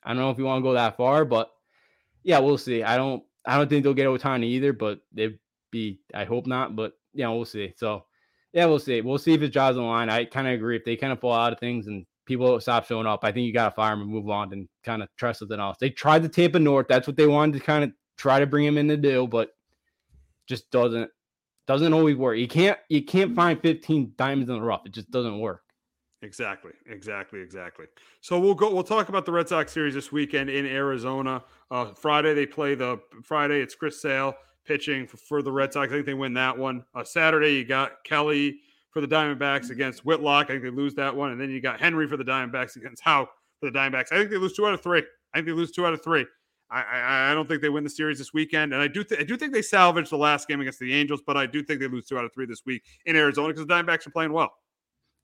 Speaker 2: I don't know if you want to go that far, but yeah, we'll see. I don't I don't think they'll get Ohtani either, but they'd be I hope not, but yeah, we'll see. So yeah, we'll see. We'll see if it's jobs on the line. I kind of agree. If they kind of fall out of things and people stop showing up, I think you got to fire them and move on and kind of try something else. They tried to tape the Tampa North. That's what they wanted to kind of try to bring him in to do, but just doesn't doesn't always work. You can't you can't mm-hmm. find 15 diamonds in the rough. It just doesn't work.
Speaker 1: Exactly, exactly, exactly. So we'll go. We'll talk about the Red Sox series this weekend in Arizona. Uh, Friday they play the Friday. It's Chris Sale pitching for, for the Red Sox. I think they win that one. Uh, Saturday you got Kelly for the Diamondbacks against Whitlock. I think they lose that one, and then you got Henry for the Diamondbacks against Houck for the Diamondbacks. I think they lose two out of three. I think they lose two out of three. I, I, I don't think they win the series this weekend, and I do th- I do think they salvage the last game against the Angels, but I do think they lose two out of three this week in Arizona because the Diamondbacks are playing well.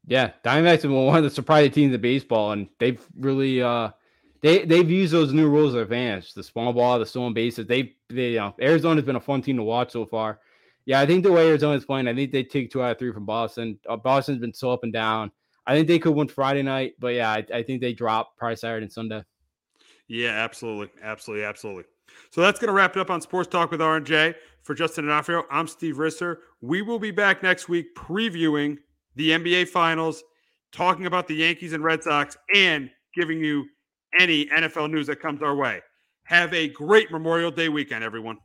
Speaker 2: Yeah, Diamondbacks are one of the surprising teams in baseball, and they've really uh they they've used those new rules of advantage, the small ball, the stolen bases. They they uh, Arizona's been a fun team to watch so far. Yeah, I think the way Arizona's playing, I think they take two out of three from Boston. Uh, Boston's been so up and down. I think they could win Friday night, but yeah, I, I think they drop probably Saturday and Sunday.
Speaker 1: Yeah, absolutely, absolutely, absolutely. So that's going to wrap it up on Sports Talk with R&J. For Justin D'Onofrio, I'm Steve Risser. We will be back next week previewing the NBA Finals, talking about the Yankees and Red Sox, and giving you any NFL news that comes our way. Have a great Memorial Day weekend, everyone.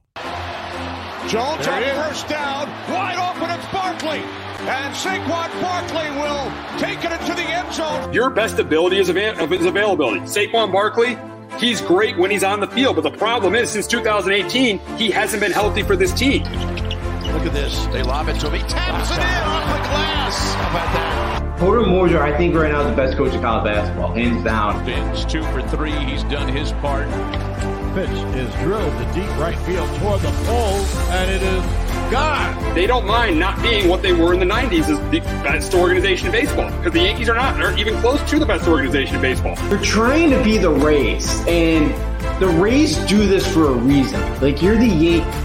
Speaker 5: Jones on first down, wide open, it's Barkley. And Saquon Barkley will take it into the end zone.
Speaker 6: Your best ability is, av- is availability. Saquon Barkley, he's great when he's on the field, but the problem is since 2018, he hasn't been healthy for this team.
Speaker 5: Look at this. They lob it to him. He taps it in off the glass. How about that?
Speaker 7: Porter Moser, I think right now is the best coach in college basketball, hands down.
Speaker 8: Vince, two for three. He's done his part. Pitch is drilled to deep right field toward the pole, and it is gone.
Speaker 6: They don't mind not being what they were in the 90s as the best organization in baseball because the Yankees are not. They're even close to the best organization in baseball.
Speaker 7: They're trying to be the Rays, and the Rays do this for a reason. Like you're the Yankees.